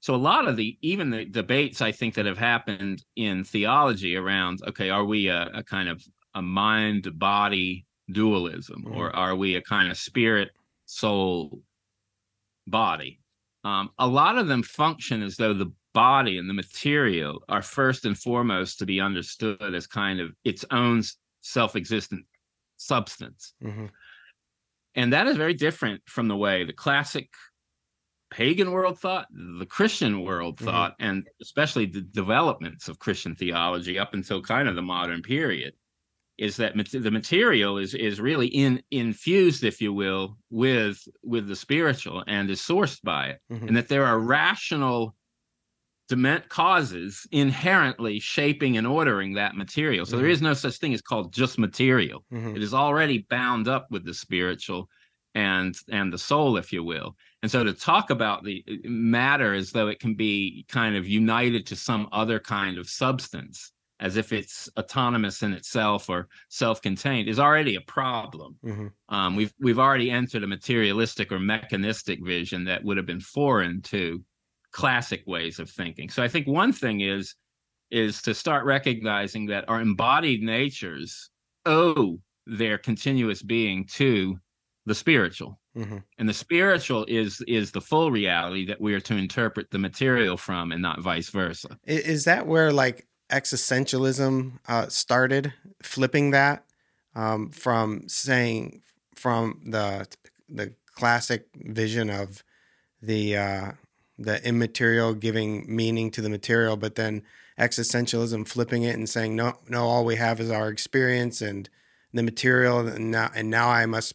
So a lot of the even the debates I think that have happened in theology around okay, are we a, a kind of a mind body dualism mm-hmm. or are we a kind of spirit soul body? Um, a lot of them function as though the body and the material are first and foremost to be understood as kind of its own self-existent substance. Mm-hmm. And that is very different from the way the classic pagan world thought, the Christian world mm-hmm. thought, and especially the developments of Christian theology up until kind of the modern period, is that the material is is really in infused, if you will, with with the spiritual and is sourced by it, mm-hmm. and that there are rational dement causes inherently shaping and ordering that material. So mm-hmm. there is no such thing as called just material. Mm-hmm. It is already bound up with the spiritual and and the soul, if you will. And so to talk about the uh, matter as though it can be kind of united to some other kind of substance, as if it's autonomous in itself or self-contained, is already a problem. Mm-hmm. Um, we've we've already entered a materialistic or mechanistic vision that would have been foreign to classic ways of thinking. So I think one thing is is to start recognizing that our embodied natures owe their continuous being to the spiritual. Mm-hmm. And the spiritual is is the full reality that we are to interpret the material from and not vice versa. Is that where like existentialism uh, started flipping that um, from saying from the the classic vision of the uh, the immaterial giving meaning to the material, but then existentialism flipping it and saying no, no, all we have is our experience and the material, and now and now I must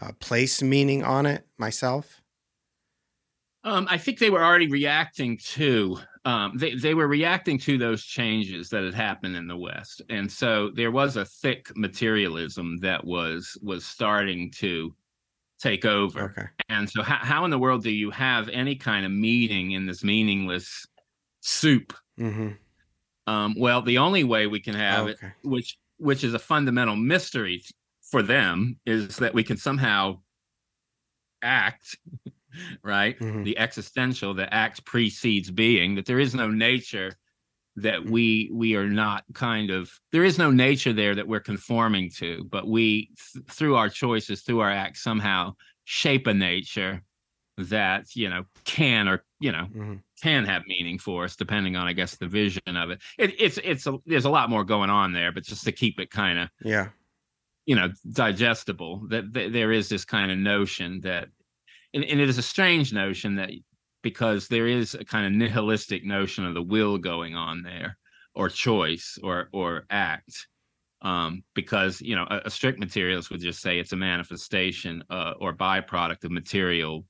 uh, place meaning on it myself. Um, I think they were already reacting to um, they they were reacting to those changes that had happened in the West, and so there was a thick materialism that was was starting to take over. Okay. And so, how, how in the world do you have any kind of meaning in this meaningless soup? Mm-hmm. Um, well, the only way we can have okay. it, which which is a fundamental mystery for them, is that we can somehow act right mm-hmm. the existential the act precedes being that there is no nature that mm-hmm. we we are not kind of there is no nature there that we're conforming to but we th- through our choices through our acts somehow shape a nature that you know can or you know mm-hmm. can have meaning for us depending on i guess the vision of it, it it's it's a, there's a lot more going on there but just to keep it kind of yeah you know digestible that, that there is this kind of notion that and, and it is a strange notion that because there is a kind of nihilistic notion of the will going on there or choice or or act um, because you know a, a, strict materialist would just say it's a manifestation uh, or byproduct of material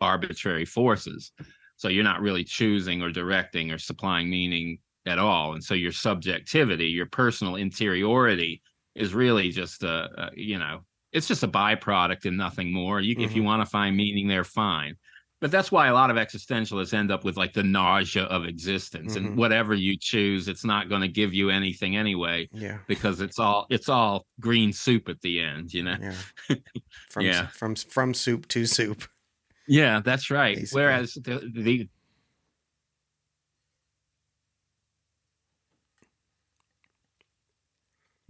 arbitrary forces. So you're not really choosing or directing or supplying meaning at all and so your subjectivity your personal interiority is really just a, a you know it's just a byproduct and nothing more you, mm-hmm. if you mm-hmm. want to find meaning there fine but that's why a lot of existentialists end up with like the nausea of existence mm-hmm. and whatever you choose it's not going to give you anything anyway yeah because it's all it's all green soup at the end you know yeah [LAUGHS] from yeah. from from soup to soup yeah that's right Basically. whereas the, the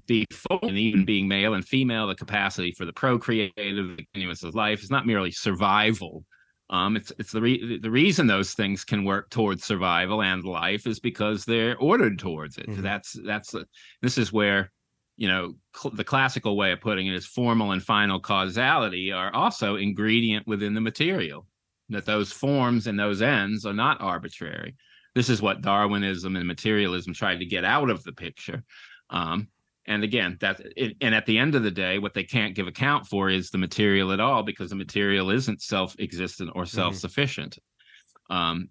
the and even being male and female, the capacity for the procreative, the continuous of life is not merely survival, um, it's it's the re- the reason those things can work towards survival and life is because they're ordered towards it. Mm-hmm. That's that's the, this is where you know cl- the classical way of putting it is formal and final causality are also ingredient within the material. That those forms and those ends are not arbitrary. This is what Darwinism and materialism tried to get out of the picture. Um, and again that and at the end of the day what they can't give account for is the material at all because the material isn't self-existent or mm-hmm. self-sufficient mm-hmm. um,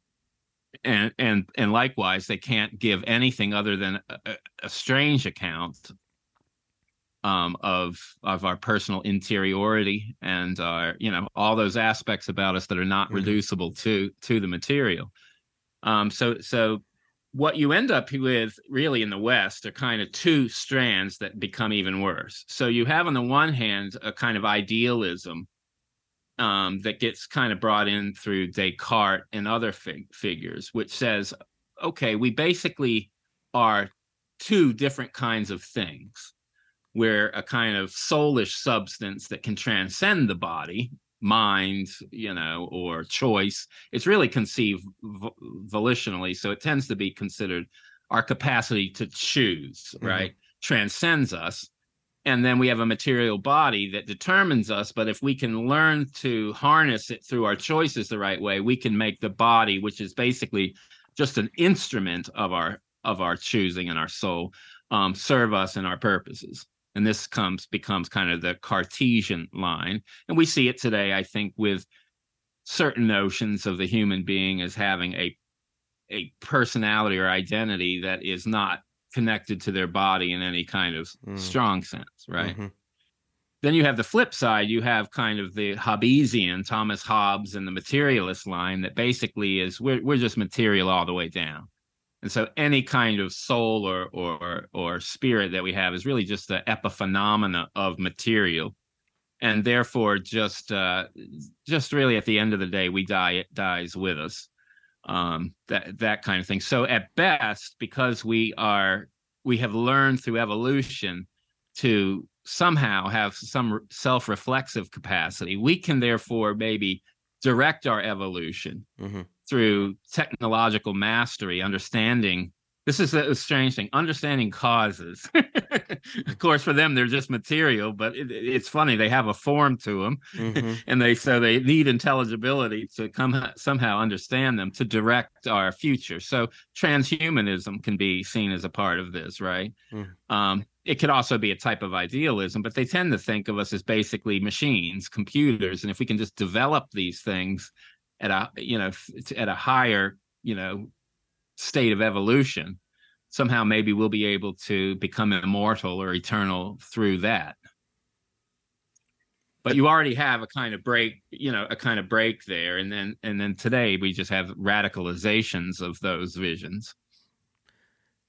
and and and likewise they can't give anything other than a, a strange account um, of of our personal interiority and our you know all those aspects about us that are not mm-hmm. reducible to to the material um, so so what you end up with really in the west are kind of two strands that become even worse so you have on the one hand a kind of idealism um, that gets kind of brought in through Descartes and other fig- figures, which says, okay, we basically are two different kinds of things. We're a kind of soulish substance that can transcend the body, mind, you know, or choice. It's really conceived volitionally, so it tends to be considered our capacity to choose, mm-hmm. right? Transcends us and then we have a material body that determines us but if we can learn to harness it through our choices the right way we can make the body which is basically just an instrument of our of our choosing and our soul um, serve us and our purposes and this comes becomes kind of the cartesian line and we see it today i think with certain notions of the human being as having a a personality or identity that is not connected to their body in any kind of mm. strong sense, right? Mm-hmm. Then you have the flip side. You have kind of the Hobbesian, Thomas Hobbes, and the materialist line that basically is we're we're just material all the way down. And so any kind of soul or or or spirit that we have is really just the epiphenomena of material. And therefore just uh just really at the end of the day, we die, it dies with us um, that that kind of thing. So at best, because we are we have learned through evolution to somehow have some self-reflexive capacity, we can therefore maybe direct our evolution mm-hmm. Through technological mastery, understanding this is a strange thing understanding causes [LAUGHS] of course for them they're just material but it, it's funny they have a form to them mm-hmm. [LAUGHS] and they so they need intelligibility to come somehow understand them to direct our future so transhumanism can be seen as a part of this right mm. um, it could also be a type of idealism but they tend to think of us as basically machines computers and if we can just develop these things at a you know at a higher you know state of evolution, somehow maybe we'll be able to become immortal or eternal through that. But you already have a kind of break, you know, a kind of break there, and then and then today we just have radicalizations of those visions.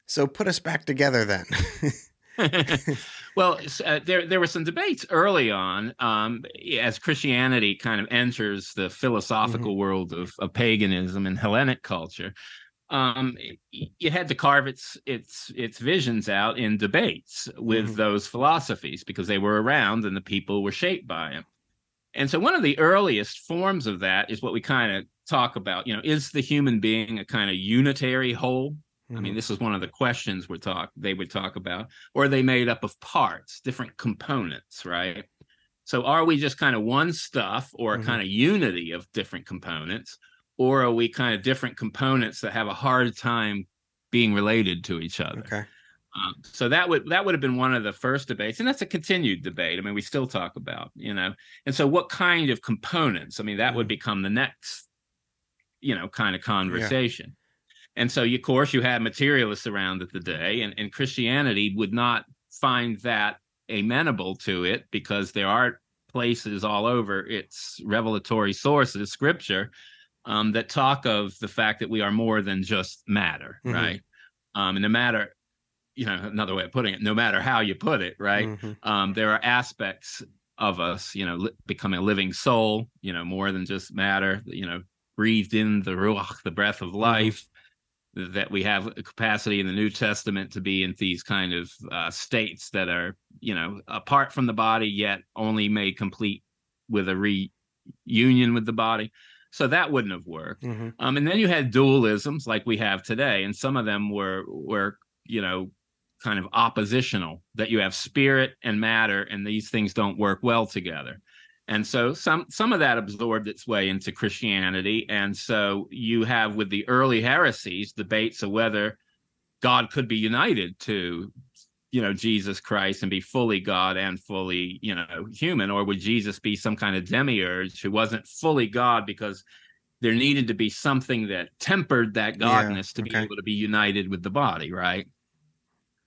So put us back together then. [LAUGHS] [LAUGHS] well, uh, there there were some debates early on um, as Christianity kind of enters the philosophical mm-hmm. world of, of paganism and Hellenic culture um, it had to carve its its its visions out in debates with mm-hmm. those philosophies because they were around and the people were shaped by them. And so one of the earliest forms of that is what we kind of talk about. You know, is the human being a kind of unitary whole? Mm-hmm. I mean, mm-hmm. this is one of the questions we talk they would talk about, or are they made up of parts, different components, right? So are we just kind of one stuff or a mm-hmm. kind of unity of different components? or are we kind of different components that have a hard time being related to each other? Okay. Um, so that would that would have been one of the first debates, and that's a continued debate. I mean, we still talk about, you know, and so what kind of components? I mean, that would mm-hmm. become the next, you know, kind of conversation. Yeah. And so, of course, you had materialists around at the day, and, and Christianity would not find that amenable to it because there are places all over its revelatory sources, scripture, um, that talk of the fact that we are more than just matter, mm-hmm. right? Um, and no matter, you know, another way of putting it, no matter how you put it, right? Mm-hmm. Um, there are aspects of us, you know, li- becoming a living soul, you know, more than just matter, you know, breathed in the ruach, the breath of mm-hmm. life. That we have a capacity in the New Testament to be in these kind of uh, states that are, you know, apart from the body, yet only made complete with a reunion with the body so that wouldn't have worked. Mm-hmm. Um, and then you had dualisms like we have today, and some of them were were you know kind of oppositional. That you have spirit and matter, and these things don't work well together. And so some some of that absorbed its way into Christianity, and so you have with the early heresies debates of whether God could be united to you know Jesus Christ and be fully God and fully you know human, or would Jesus be some kind of demiurge who wasn't fully God because there needed to be something that tempered that godness yeah, to be able to be united with the body, right?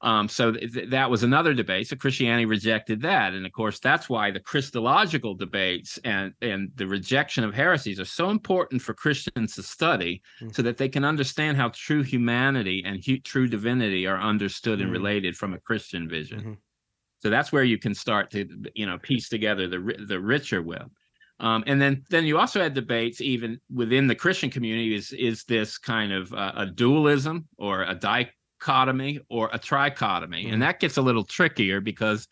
Um, so th- that was another debate. So Christianity rejected that, and of course, that's why the Christological debates and and the rejection of heresies are so important for Christians to study, mm-hmm. so that they can understand how true humanity and hu- true divinity are understood mm-hmm. and related from a Christian vision. Mm-hmm. So that's where you can start to you know piece together the the richer web. Um, and then then you also had debates even within the Christian community is is this kind of uh, a dualism or a di dichotomy or a trichotomy. Mm-hmm. And that gets a little trickier because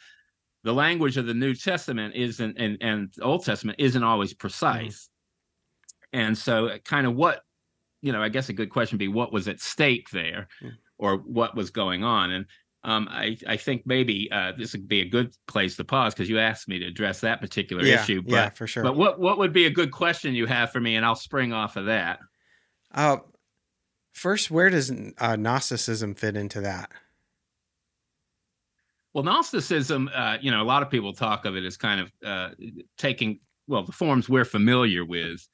the language of the New Testament isn't and, and Old Testament isn't always precise. Mm-hmm. And so uh, kind of what, you know, I guess a good question would be what was at stake there mm-hmm. or what was going on. And um, I, I think maybe uh, this would be a good place to pause because you asked me to address that particular yeah, issue. But, yeah, for sure. But what, what would be a good question you have for me? And I'll spring off of that. Uh, First, where does uh, Gnosticism fit into that? Well, Gnosticism, uh, you know, a lot of people talk of it as kind of uh, taking, well, the forms we're familiar with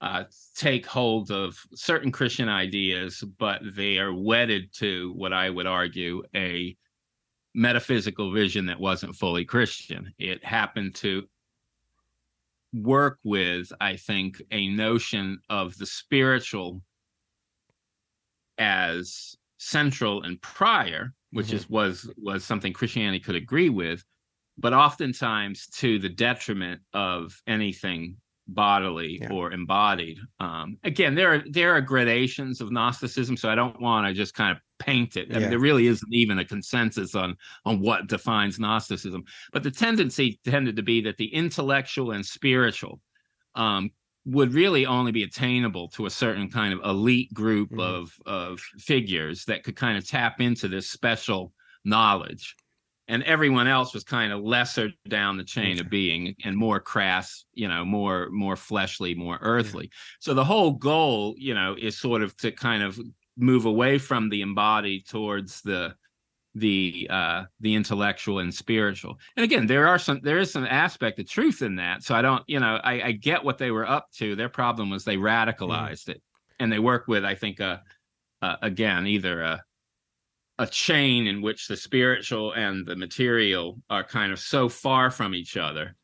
uh, take hold of certain Christian ideas, but they are wedded to what I would argue a metaphysical vision that wasn't fully Christian. It happened to work with, I think, a notion of the spiritual as central and prior, which mm-hmm. is was was something Christianity could agree with, but oftentimes to the detriment of anything bodily yeah. or embodied. Um, again, there are there are gradations of Gnosticism, so I don't want to just kind of paint it. I yeah. mean, there really isn't even a consensus on on what defines Gnosticism. But the tendency tended to be that the intellectual and spiritual um, would really only be attainable to a certain kind of elite group mm-hmm. of of figures that could kind of tap into this special knowledge and everyone else was kind of lesser down the chain okay. of being and more crass you know more more fleshly more earthly yeah. so the whole goal you know is sort of to kind of move away from the embodied towards the the uh the intellectual and spiritual and again there are some there is some aspect of truth in that so i don't you know i, I get what they were up to their problem was they radicalized mm. it and they work with i think uh, uh again either a a chain in which the spiritual and the material are kind of so far from each other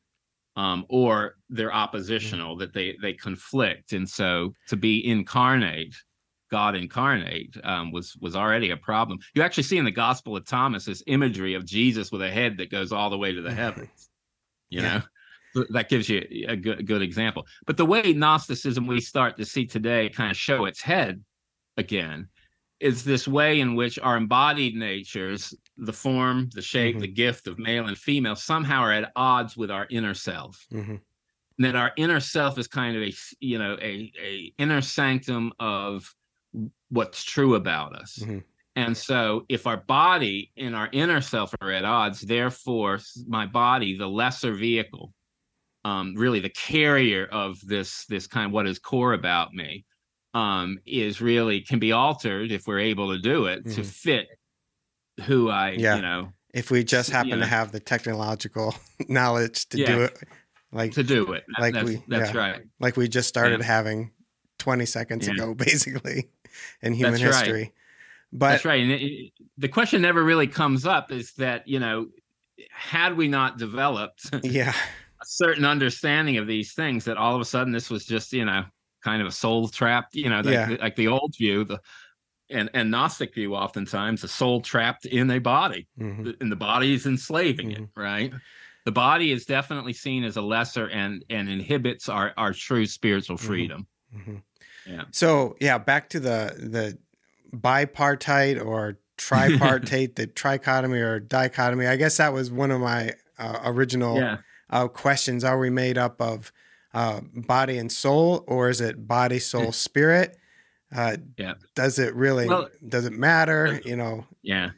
um, or they're mm. oppositional mm. that they they conflict and so to be incarnate God incarnate um, was was already a problem. You actually see in the Gospel of Thomas this imagery of Jesus with a head that goes all the way to the heavens. You yeah. know, that gives you a good good example. But the way Gnosticism we start to see today kind of show its head again is this way in which our embodied natures, the form, the shape, mm-hmm. the gift of male and female, somehow are at odds with our inner self. Mm-hmm. That our inner self is kind of a you know a a inner sanctum of what's true about us. Mm-hmm. And so, if our body and our inner self are at odds, therefore, my body, the lesser vehicle, um, really the carrier of this this kind of what is core about me, um, is really can be altered if we're able to do it mm-hmm. to fit who I, yeah. you know, if we just happen you know, to have the technological [LAUGHS] knowledge to yeah, do it, like to do it, like that's, we, that's yeah, right, like we just started yeah. having 20 seconds ago, [LAUGHS] basically in human That's history. Right. But That's right. And it, the question never really comes up is that, you know, had we not developed [LAUGHS] yeah a certain understanding of these things that all of a sudden this was just, you know, kind of a soul trapped, you know, like, yeah. like the old view, the and and Gnostic view oftentimes the soul trapped in a body, mm-hmm. and the body is enslaving mm-hmm. it, right? The body is definitely seen as a lesser and and inhibits our our true spiritual mm-hmm. freedom. Mm-hmm. Yeah. So yeah, back to the the bipartite or [LAUGHS] tripartite, the trichotomy or dichotomy. I guess that was one of my uh, original yeah. uh, questions. Are we made up of uh, body and soul, or is it body, soul, [LAUGHS] spirit? Uh, yeah. Does it really? Well, does it matter? You know. Yeah.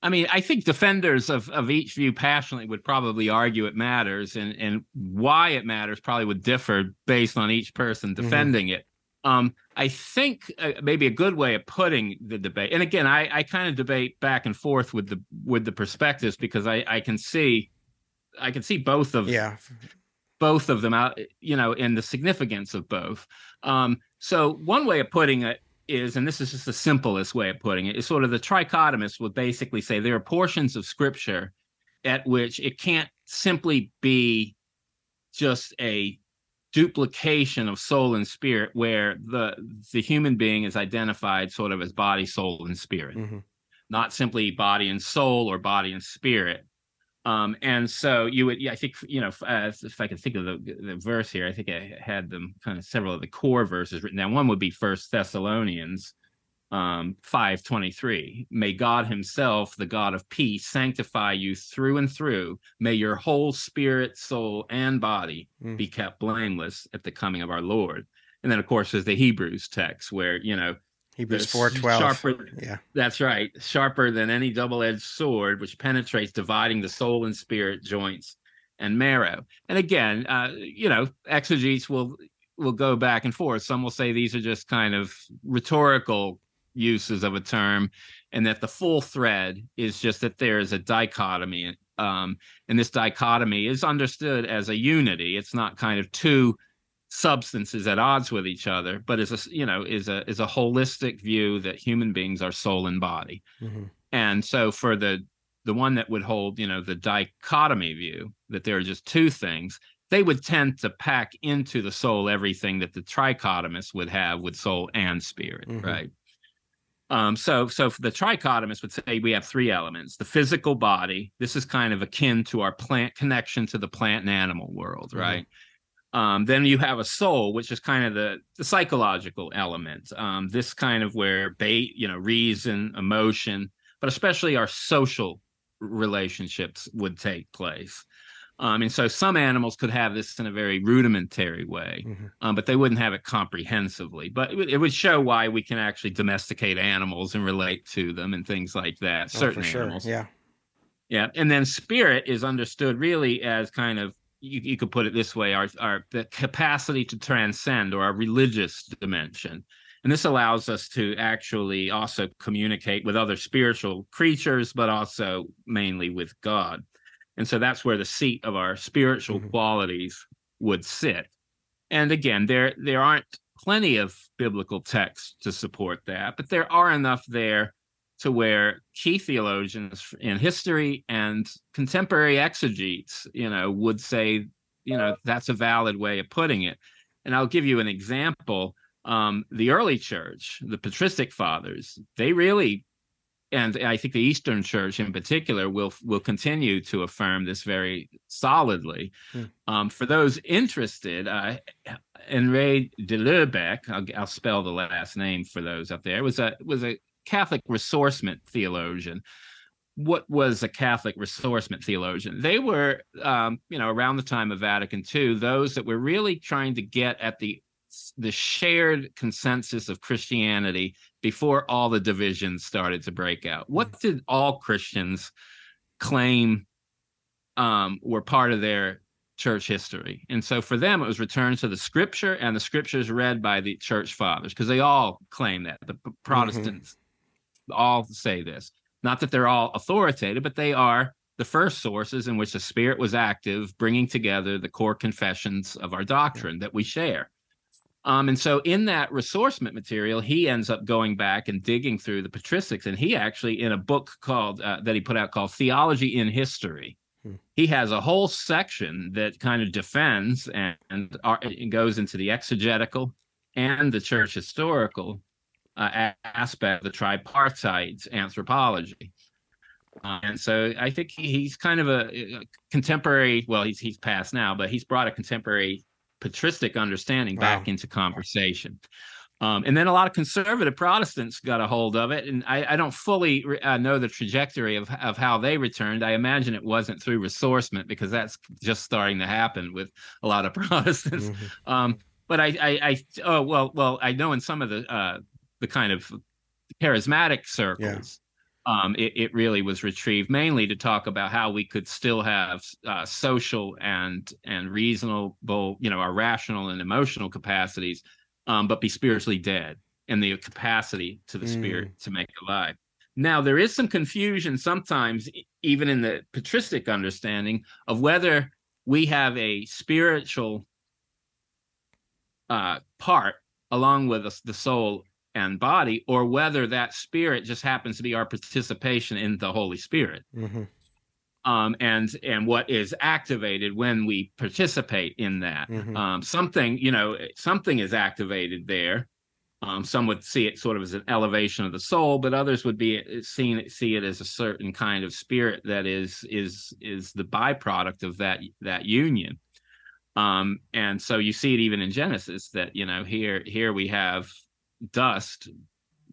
I mean, I think defenders of, of each view passionately would probably argue it matters, and, and why it matters probably would differ based on each person mm-hmm. defending mm-hmm. it. Um, I think uh, maybe a good way of putting the debate, and again, I, I kind of debate back and forth with the with the perspectives because I, I can see, I can see both of yeah both of them out, you know, and the significance of both. Um, so one way of putting it is, and this is just the simplest way of putting it, is sort of the trichotomist would basically say there are portions of scripture at which it can't simply be just a duplication of soul and spirit where the the human being is identified sort of as body soul and spirit mm-hmm. not simply body and soul or body and spirit um, and so you would, yeah, I think, you know, uh, if I can think of the, the verse here, I think I had them kind of several of the core verses written down. One would be First Thessalonians um, 523. May God Himself, the God of peace, sanctify you through and through. May your whole spirit, soul, and body mm. be kept blameless at the coming of our Lord. And then, of course, there's the Hebrews text where, you know, Hebrews four twelve. Sharper, yeah, that's right. Sharper than any double-edged sword, which penetrates, dividing the soul and spirit, joints and marrow. And again, uh, you know, exegetes will will go back and forth. Some will say these are just kind of rhetorical uses of a term, and that the full thread is just that there is a dichotomy. Um, and this dichotomy is understood as a unity. It's not kind of two substances at odds with each other, but is a you know is a is a holistic view that human beings are soul and body. Mm-hmm. And so for the the one that would hold you know the dichotomy view that there are just two things, they would tend to pack into the soul everything that the trichotomist would have with soul and spirit, mm-hmm. right? Um, so, so the trichotomist would say we have three elements: the physical body. This is kind of akin to our plant connection to the plant and animal world, mm-hmm. right? Um, then you have a soul, which is kind of the, the psychological element. Um, this kind of where bait, you know, reason, emotion, but especially our social relationships would take place. Um, and so some animals could have this in a very rudimentary way, mm-hmm. um, but they wouldn't have it comprehensively. But it, it, would show why we can actually domesticate animals and relate to them and things like that. Oh, Certain animals. Yeah. Yeah. And then spirit is understood really as kind of you, you could put it this way our, our the capacity to transcend or our religious dimension and this allows us to actually also communicate with other spiritual creatures but also mainly with god and so that's where the seat of our spiritual mm-hmm. qualities would sit and again there there aren't plenty of biblical texts to support that but there are enough there to where key theologians in history and contemporary exegetes, you know, would say, you know, that's a valid way of putting it. And I'll give you an example. Um, the early church, the patristic fathers, they really, and I think the Eastern Church in particular will will continue to affirm this very solidly. Hmm. Um, for those interested, uh, Henri de Lubac, I'll, I'll, spell the last name for those up there, was a was a Catholic ressourcement theologian. What was a Catholic ressourcement theologian? They were, um, you know, around the time of Vatican II, those that were really trying to get at the the shared consensus of Christianity before all the divisions started to break out. What mm. did all Christians claim um, were part of their church history. And so for them, it was returned to the scripture and the scriptures read by the church fathers because they all claim that. The mm-hmm. Protestants all say this. Not that they're all authoritative, but they are the first sources in which the Spirit was active, bringing together the core confessions of our doctrine that we share. Um, and so, in that ressourcement material, he ends up going back and digging through the patristics, and he actually, in a book called uh, that he put out called "Theology in History," hmm. he has a whole section that kind of defends and, and, are, and goes into the exegetical and the church historical uh, aspect of the tripartite anthropology. Uh, and so I think he, he's kind of a, a, contemporary. Well, he's he's passed now, but he's brought a contemporary patristic understanding wow. back into conversation. Um, and then a lot of conservative Protestants got a hold of it, and I, I don't fully uh, know the trajectory of of how they returned. I imagine it wasn't through ressourcement because that's just starting to happen with a lot of [LAUGHS] Protestants. Mm-hmm. Um, but I, I, I, oh well, well, I know in some of the uh, the kind of charismatic circles. Um, it, it, really was retrieved mainly to talk about how we could still have uh, social and and reasonable, you know, our rational and emotional capacities, um, but be spiritually dead and the capacity to the mm. spirit to make alive. Now there is some confusion sometimes, even in the patristic understanding, of whether we have a spiritual uh, part along with the soul and body, or whether that spirit just happens to be our participation in the Holy Spirit. Mm-hmm. Um, and and what is activated when we participate in that. Mm-hmm. Um, something you know, something is activated there. Um, some would see it sort of as an elevation of the soul, but others would be uh, seen see it as a certain kind of spirit that is is is the byproduct of that that union. Um, and so you see it even in Genesis that you know here here we have dust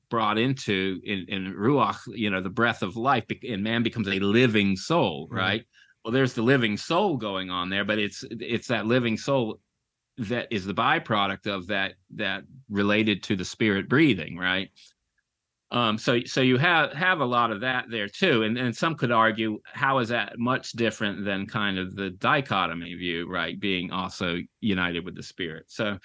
brought into in, in ruach, you know, the breath of life, and man becomes a living soul, mm-hmm. right? Well, there's the living soul going on there, but it's it's that living soul that is the byproduct of that that related to the spirit breathing, right? Um, so so you have have a lot of that there too, and and some could argue how is that much different than kind of the dichotomy view, right? Being also united with the spirit. So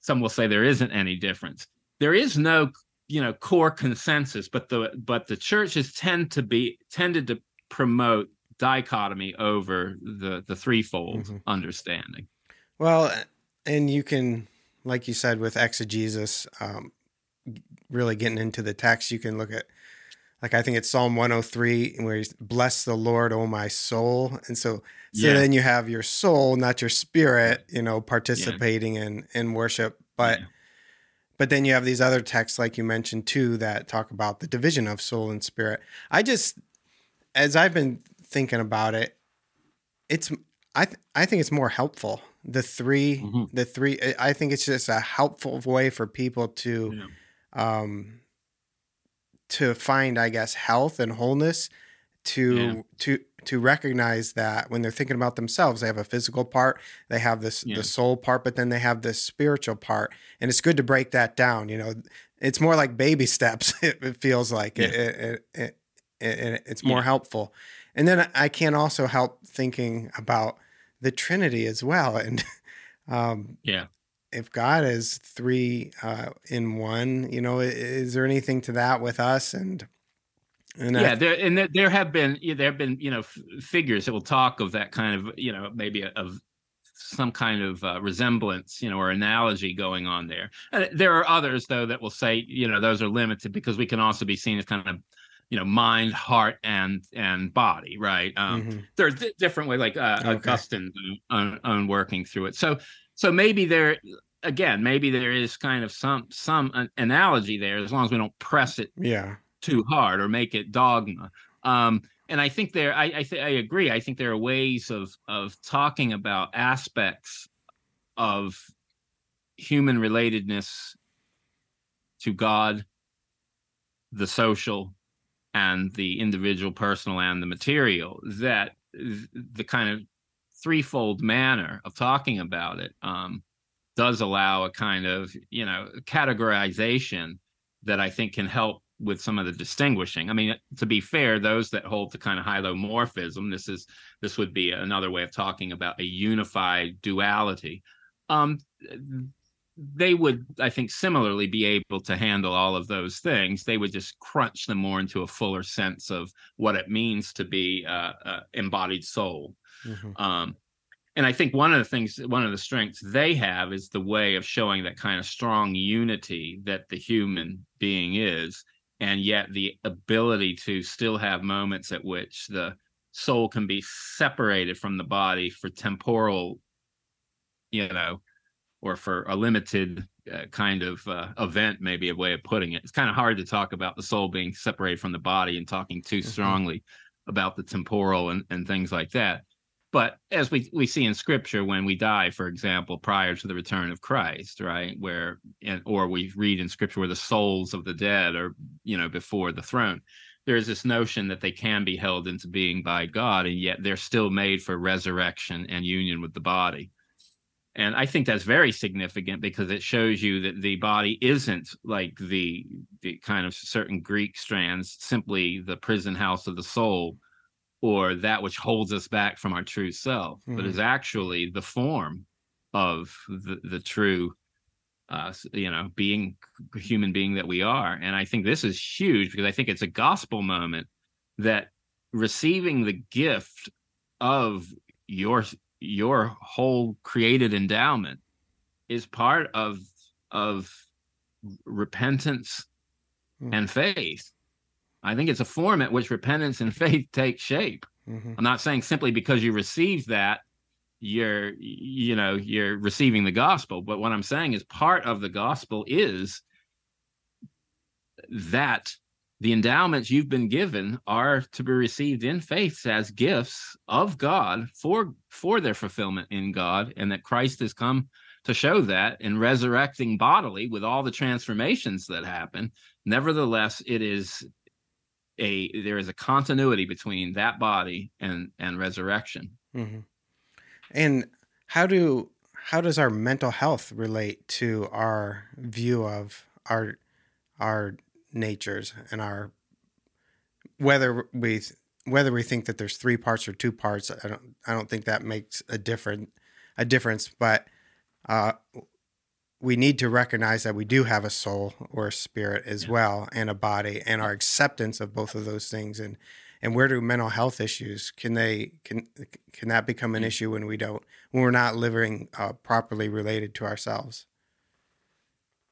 some will say there isn't any difference. There is no you know core consensus, but the but the churches tend to be tended to promote dichotomy over the the threefold mm-hmm. understanding. Well, and you can, like you said, with exegesis, um, really getting into the text, you can look at, like I think it's Psalm 103, where he's bless the Lord, oh my soul, and so so yeah. then you have your soul, not your spirit, you know, participating yeah. in in worship, but. Yeah. But then you have these other texts, like you mentioned too, that talk about the division of soul and spirit. I just, as I've been thinking about it, it's I th- I think it's more helpful the 3 mm-hmm. the three i think it's just a helpful way for people to yeah. um to find i guess health and wholeness to yeah. to to recognize that when they're thinking about themselves they have a physical part they have this yeah. the soul part but then they have this spiritual part and it's good to break that down you know it's more like baby [LAUGHS] steps it, feels like it, it, it, it, it's more helpful and then i can also help thinking about the Trinity as well. And [LAUGHS] um, yeah, if God is three uh, in one, you know, is there anything to that with us? And and yeah, I, there and there, there have been there have been you know f- figures that will talk of that kind of you know maybe of some kind of uh, resemblance, you know, or analogy going on there. And there are others though that will say, you know, those are limited because we can also be seen as kind of you know mind heart and and body right um mm-hmm. there's a different way like uh, okay. augustine on, on working through it so so maybe there again maybe there is kind of some some analogy there as long as we don't press it yeah too hard or make it dogma. Um and i think there i I, th- I agree. I think there are ways of of talking about aspects of human relatedness to god the social and the individual personal and the material that the kind of threefold manner of talking about it um, does allow a kind of you know categorization that i think can help with some of the distinguishing i mean to be fair those that hold to kind of hylomorphism this is this would be another way of talking about a unified duality um they would, I think, similarly be able to handle all of those things. They would just crunch them more into a fuller sense of what it means to be uh, uh, embodied soul. Mm-hmm. Um, and I think one of the things, one of the strengths they have is the way of showing that kind of strong unity that the human being is, and yet the ability to still have moments at which the soul can be separated from the body for temporal, you know, or for a limited uh, kind of uh, event, maybe a way of putting it. It's kind of hard to talk about the soul being separated from the body and talking too mm-hmm. strongly about the temporal and, and things like that. But as we, we see in scripture, when we die, for example, prior to the return of Christ, right, where, or we read in scripture where the souls of the dead are, you know, before the throne, there's this notion that they can be held into being by God, and yet they're still made for resurrection and union with the body. And I think that's very significant because it shows you that the body isn't like the the kind of certain Greek strands, simply the prison house of the soul, or that which holds us back from our true self, mm. but is actually the form of the, the true uh, you know, being human being that we are. And I think this is huge because I think it's a gospel moment that receiving the gift of your your whole created endowment is part of of repentance mm. and faith. I think it's a form at which repentance and [LAUGHS] faith take shape. Mm-hmm. I'm not saying simply because you receive that you're you know you're receiving the gospel, but what I'm saying is part of the gospel is that the endowments you've been given are to be received in faith as gifts of God for for their fulfillment in God and that Christ has come to show that in resurrecting bodily with all the transformations that happen nevertheless it is a there is a continuity between that body and and resurrection mm-hmm. and how do how does our mental health relate to our view of our our natures and our whether we whether we think that there's three parts or two parts i don't i don't think that makes a different a difference but uh, we need to recognize that we do have a soul or a spirit as yeah. well and a body and our acceptance of both of those things and and where do mental health issues can they can can that become an mm. issue when we don't when we're not living uh, properly related to ourselves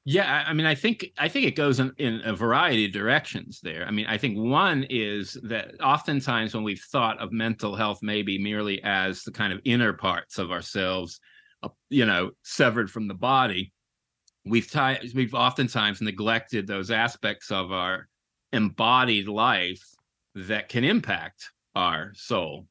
yeah, I mean, I think I think it goes in, in a variety of directions there. I mean, I think one is that oftentimes when we've thought of mental health maybe merely as the kind of inner parts of ourselves, uh, you know, severed from the body, we've t- we've oftentimes neglected those aspects of our embodied life that can impact our soul.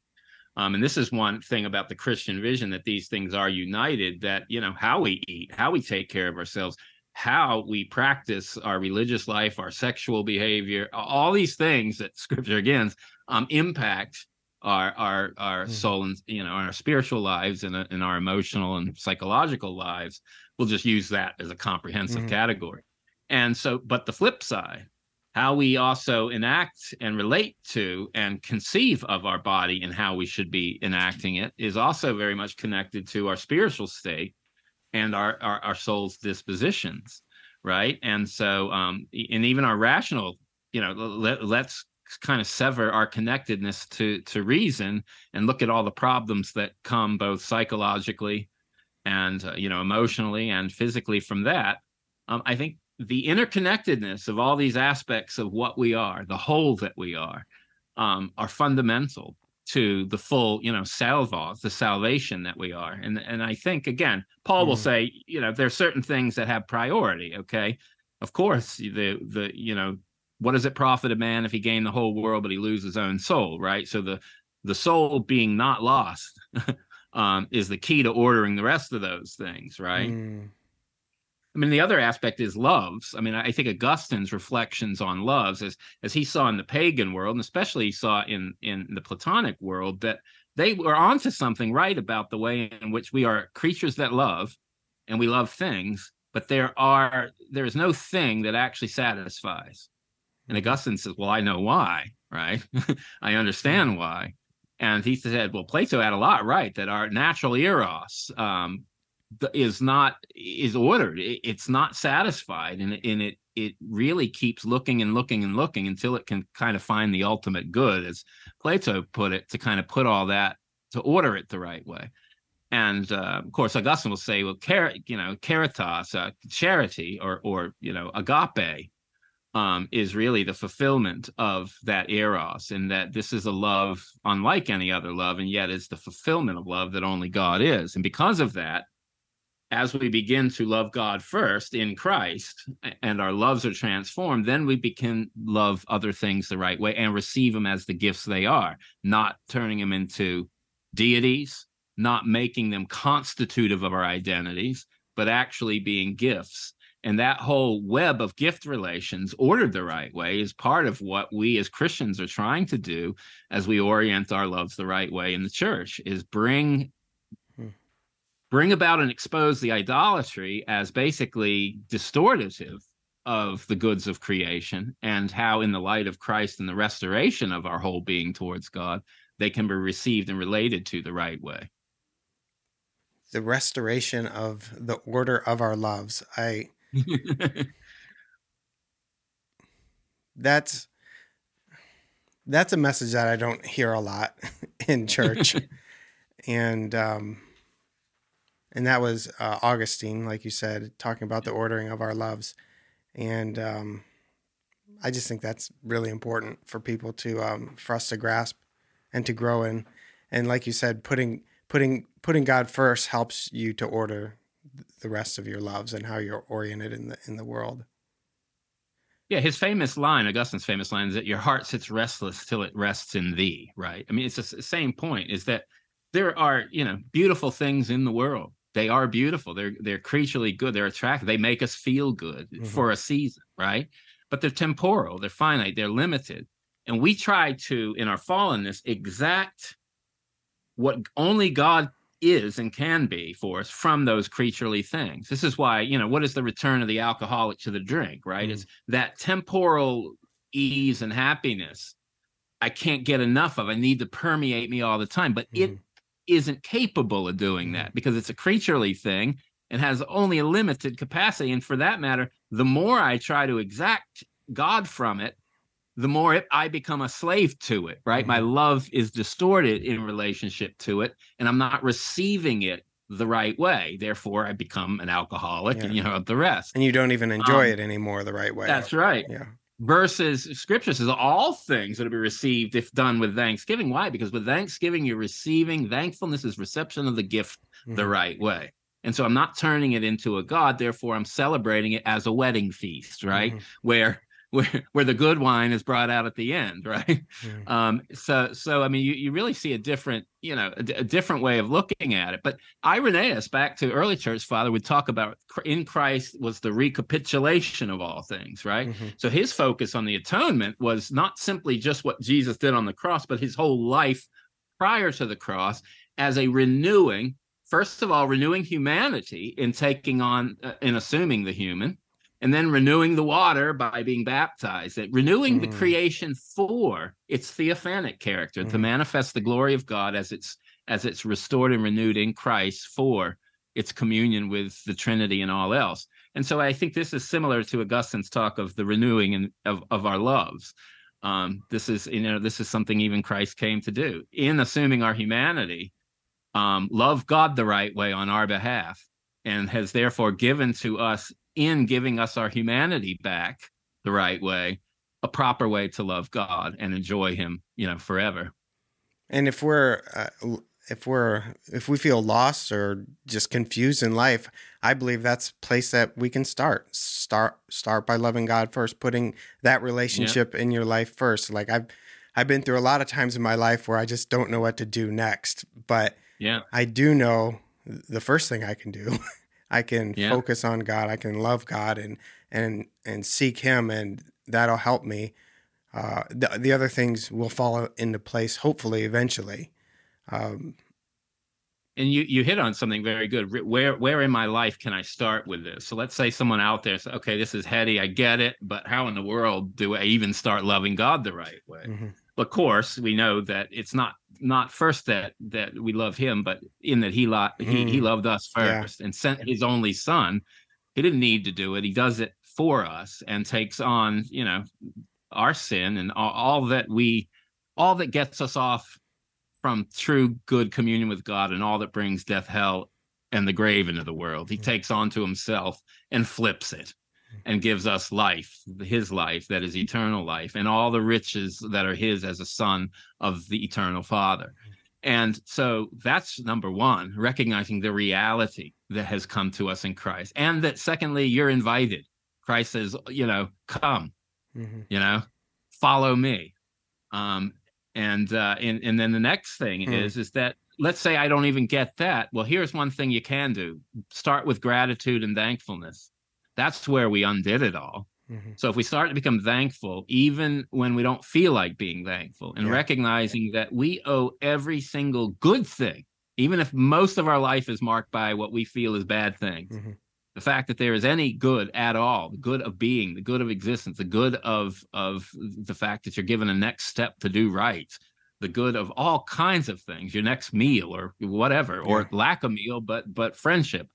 Um, and this is one thing about the Christian vision that these things are united. That you know how we eat, how we take care of ourselves how we practice our religious life, our sexual behavior, all these things that Scripture again um, impact our our our mm. soul and you know our spiritual lives and, and our emotional and psychological lives. We'll just use that as a comprehensive mm. category. And so, but the flip side, how we also enact and relate to and conceive of our body and how we should be enacting it is also very much connected to our spiritual state and our, our, our soul's dispositions right and so um and even our rational you know let, let's kind of sever our connectedness to to reason and look at all the problems that come both psychologically and uh, you know emotionally and physically from that um, i think the interconnectedness of all these aspects of what we are the whole that we are um, are fundamental to the full, you know, salva, the salvation that we are. And and I think again, Paul mm. will say, you know, there's certain things that have priority. Okay, of course, the the you know, what does it profit a man if he gain the whole world but he lose his own soul, right? So the the soul being not lost [LAUGHS] um, is the key to ordering the rest of those things, right? Mm. I mean, the other aspect is loves. I mean, I think Augustine's reflections on loves, as as he saw in the pagan world, and especially he saw in in the Platonic world, that they were onto something right about the way in which we are creatures that love, and we love things, but there are there is no thing that actually satisfies. And Augustine says, "Well, I know why, right? [LAUGHS] I understand why." And he said, "Well, Plato had a lot right that our natural eros, um, is not is ordered. It's not satisfied. And, and it it really keeps looking and looking and looking until it can kind of find the ultimate good as plato put it to kind of put all that to order it the right way. And uh, of course augustine will say well you know caritas uh, charity or or you know agape um, is really the fulfillment of that eros and that this is a love unlike any other love and yet is the fulfillment of love that only god is and because of that as we begin to love God first in Christ and our loves are transformed, then we begin love other things the right way and receive them as the gifts they are, not turning them into deities, not making them constitutive of our identities, but actually being gifts. And that whole web of gift relations ordered the right way is part of what we as Christians are trying to do as we orient our loves the right way in the church is bring hmm. bring about and expose the idolatry as basically distortive of the goods of creation and how in the light of Christ and the restoration of our whole being towards God they can be received and related to the right way. The restoration of the order of our loves. I that's that's a message that i don't hear a lot [LAUGHS] in church. [LAUGHS] And um, and that was uh, Augustine, like you said, talking about the ordering of our loves, and um, I just think that's really important for people to um, for us to grasp and to grow in, and like you said, putting putting putting God first helps you to order the rest of your loves and how you're oriented in the in the world. Yeah, his famous line, Augustine's famous line, is that your heart sits restless till it rests in thee. Right. I mean, it's the same point. Is that there are you know beautiful things in the world. They are beautiful. They're they're creaturely good. They're attractive. They make us feel good mm-hmm. for a season, right? But they're temporal. They're finite. They're limited. And we try to, in our fallenness, exact what only God is and can be for us from those creaturely things. This is why, you know, what is the return of the alcoholic to the drink, right? Mm. It's that temporal ease and happiness I can't get enough of. I need to permeate me all the time, but mm. it isn't capable of doing mm. that because it's a creaturely thing and has only a limited capacity. And for that matter, the more I try to exact God from it, the more it, I become a slave to it, right? Mm-hmm. My love is distorted in relationship to it, and I'm not receiving it the right way. Therefore, I become an alcoholic, yeah. and you know the rest. And you don't even enjoy um, it anymore the right way. That's right. Yeah. Versus Scripture says all things that will be received if done with thanksgiving. Why? Because with thanksgiving, you're receiving thankfulness is reception of the gift mm-hmm. the right way. And so I'm not turning it into a God. Therefore, I'm celebrating it as a wedding feast, right? Mm-hmm. Where where where the good wine is brought out at the end, [LAUGHS] right? Mm. Um, so so I mean, you, you really see a different you know a, a, different way of looking at it. But Irenaeus, back to early church father, would talk about in Christ was the recapitulation of all things, right? Mm-hmm. So his focus on the atonement was not simply just what Jesus did on the cross, but his whole life prior to the cross as a renewing. First of all, renewing humanity in taking on uh, in assuming the human, and then renewing the water by being baptized that renewing mm. the creation for its theophanic character mm. to manifest the glory of god as it's as it's restored and renewed in christ for its communion with the trinity and all else and so i think this is similar to augustine's talk of the renewing and of, of our loves um, this is you know this is something even christ came to do in assuming our humanity um, love god the right way on our behalf and has therefore given to us in giving us our humanity back the right way, a proper way to love God and enjoy Him, you know, forever. And if we're uh, if we're if we feel lost or just confused in life, I believe that's a place that we can start. Start start by loving God first, putting that relationship yeah. in your life first. Like I've I've been through a lot of times in my life where I just don't know what to do next, but yeah, I do know the first thing I can do [LAUGHS] I can yeah. focus on God. I can love God and and and seek Him, and that'll help me. Uh, the, the other things will fall into place, hopefully, eventually. Um, and you you hit on something very good. Where where in my life can I start with this? So let's say someone out there says, "Okay, this is heady. I get it, but how in the world do I even start loving God the right way?" Mm-hmm. Of course, we know that it's not not first that that we love him, but in that he lo- mm. he he mm. loved us first yeah. and sent his only son. He didn't need to do it. He does it for us and takes on, you know, our sin and all, all that we all that gets us off from true good communion with God and all that brings death, hell, and the grave into the world. He mm. takes on to himself and flips it and gives us life, his life that is eternal life, and all the riches that are his as a son of the eternal Father. And so that's number one, recognizing the reality that has come to us in Christ. And that secondly, you're invited. Christ says, you know, come, mm-hmm. you know, follow me. Um, and uh, and and then the next thing mm. is is that let's say I don't even get that. Well, here's one thing you can do: start with gratitude and thankfulness that's where we undid it all. Mm-hmm. So if we start to become thankful, even when we don't feel like being thankful, and yeah. recognizing that we owe every single good thing, even if most of our life is marked by what we feel is bad things, mm-hmm. the fact that there is any good at all, the good of being, the good of existence, the good of of the fact that you're given a next step to do right, the good of all kinds of things, your next meal or whatever, yeah. or lack of meal, but but friendship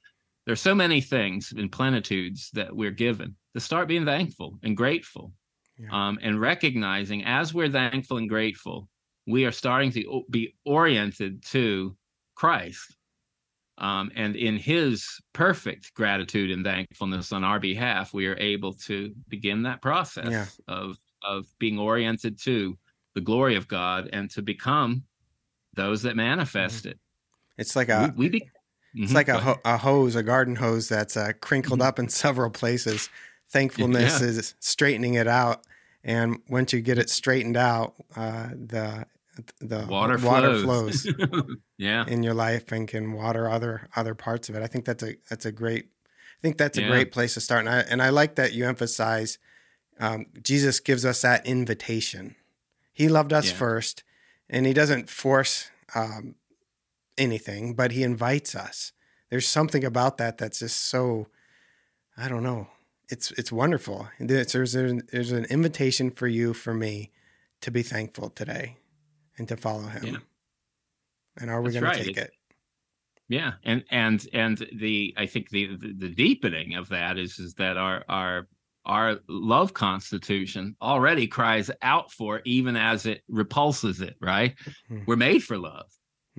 there's so many things in plenitudes that we're given to start being thankful and grateful yeah. um, and recognizing as we're thankful and grateful we are starting to be oriented to Christ. Um, and in his perfect gratitude and thankfulness on our behalf, we are able to begin that process yeah. of of being oriented to the glory of God and to become those that manifest mm-hmm. it. It's like a we, we be, it's mm-hmm, like a, ho- a hose, a garden hose that's uh, crinkled mm-hmm. up in [LAUGHS] several places. Thankfulness yeah. is straightening it out, and once you get it straightened out, uh, the the water, water flows, flows [LAUGHS] yeah in your life and can water other other parts of it. I think that's a that's a great I think that's a yeah. great place to start. And I and I like that you emphasize um, Jesus gives us that invitation. He loved us yeah. first, and he doesn't force um, anything, but he invites us. There's something about that that's just so I don't know. It's it's wonderful. There's there's, there's an invitation for you for me to be thankful today and to follow him. Yeah. And are we going right. to take it? Yeah, and and and the I think the, the, the deepening of that is is that our our our love constitution already cries out for even as it repulses it. Right, hmm. we're made for love.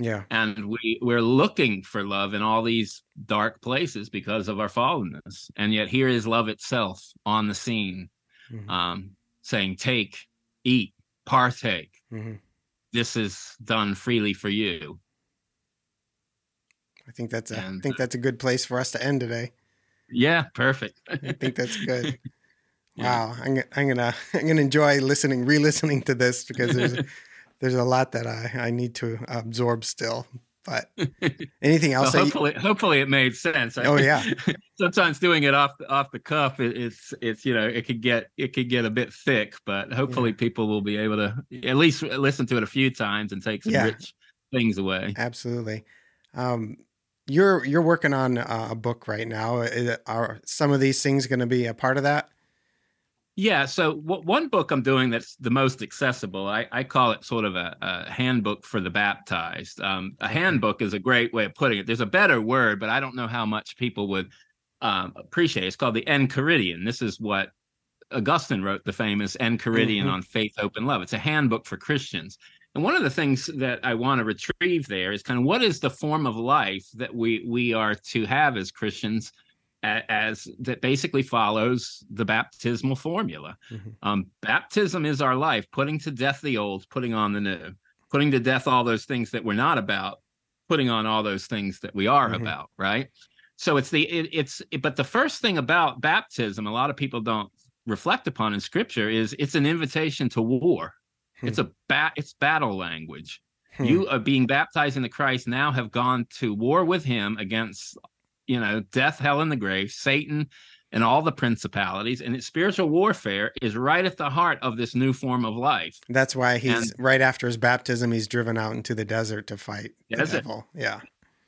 Yeah, and we we're looking for love in all these dark places because of our fallenness, and yet here is love itself on the scene, mm-hmm. um, saying, "Take, eat, partake." Mm-hmm this is done freely for you. I think that's a, and, I think that's a good place for us to end today. Yeah, perfect. I think that's good. [LAUGHS] Wow, I'm, I'm gonna [LAUGHS] I'm gonna enjoy listening, re-listening to this because there's [LAUGHS] there's a lot that I I need to absorb still. But [LAUGHS] anything else? well, hopefully, you... hopefully it made sense. Oh yeah. [LAUGHS] Sometimes doing it off off the cuff, it, it's it's you know it could get it could get a bit thick, but hopefully yeah. people will be able to at least listen to it a few times and take some yeah. rich things away. Absolutely. Um, you're you're working on a book right now. Are some of these things going to be a part of that? Yeah. So w- one book I'm doing that's the most accessible, I, I call it sort of a, a handbook for the baptized. Um, a handbook is a great way of putting it. There's a better word, but I don't know how much people would um, appreciate. It's called the Enchiridion. This is what Augustine wrote, the famous Enchiridion mm-hmm. on faith, hope, and love. It's a handbook for Christians. And one of the things that I want to retrieve there is kind of what is the form of life that we we are to have as Christians as that basically follows the baptismal formula. Mm-hmm. Um, baptism is our life, putting to death the old, putting on the new, putting to death all those things that we're not about, putting on all those things that we are mm-hmm. about, right? So it's the it, it's it, but the first thing about baptism, a lot of people don't reflect upon in Scripture, is it's an invitation to war. Hmm. It's a bat. It's battle language. Hmm. You are being baptized into Christ now have gone to war with Him against you know, death, hell, and the grave, Satan, and all the principalities. And its spiritual warfare is right at the heart of this new form of life. That's why he's and, right after his baptism, he's driven out into the desert to fight the devil. Yeah.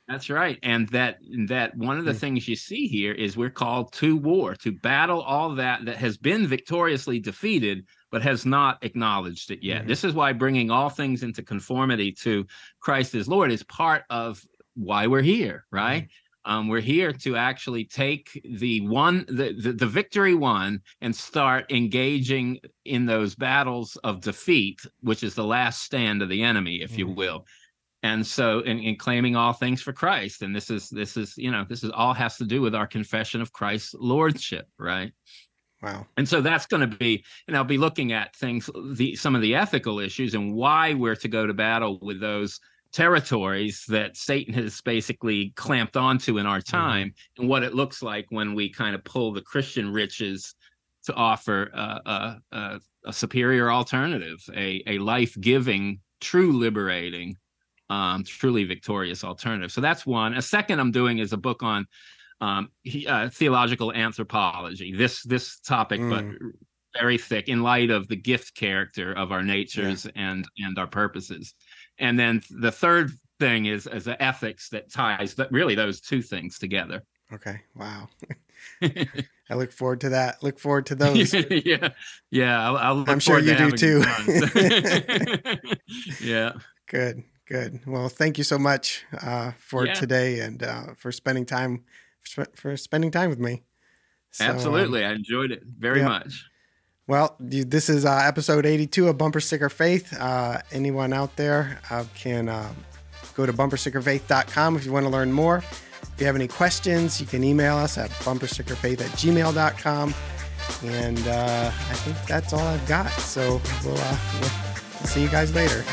That's right. And that that one of the mm. things you see here is we're called to war, to battle all that that has been victoriously defeated but has not acknowledged it yet. Mm-hmm. This is why bringing all things into conformity to Christ as Lord is part of why we're here, right? Mm-hmm. Um, we're here to actually take the one, the, the, the victory one, and start engaging in those battles of defeat, which is the last stand of the enemy, if mm you will. And so, in, in claiming all things for Christ, and this is this is you know this is all has to do with our confession of Christ's lordship, right? Wow. And so that's going to be, and I'll be looking at things, the some of the ethical issues and why we're to go to battle with those territories that Satan has basically clamped onto in our mm-hmm. time, mm-hmm. and what it looks like when we kind of pull the Christian riches to offer a, a, a superior alternative, a, a life giving, true liberating, um, truly victorious alternative. So that's one. A second I'm doing is a book on um, he, uh, theological anthropology. This this topic, mm. but very thick in light of the gift character of our natures yeah. and and our purposes and then the third thing is as an ethics that ties that really those two things together. Okay. Wow. [LAUGHS] I look forward to that. Look forward to those. [LAUGHS] Yeah. Yeah i am sure you do too. [LAUGHS] yeah. Good good. Well thank you so much uh, for yeah. today and uh, for spending time for spending time with me. So, absolutely. Um, i enjoyed it very yeah. much well, this is uh, episode 82 of Bumper Sticker Faith. Uh, anyone out there uh, can um, go to bumperstickerfaith.com if you want to learn more. If you have any questions, you can email us at bumperstickerfaith at gmail.com. And uh, I think that's all I've got. So we'll, uh, we'll see you guys later.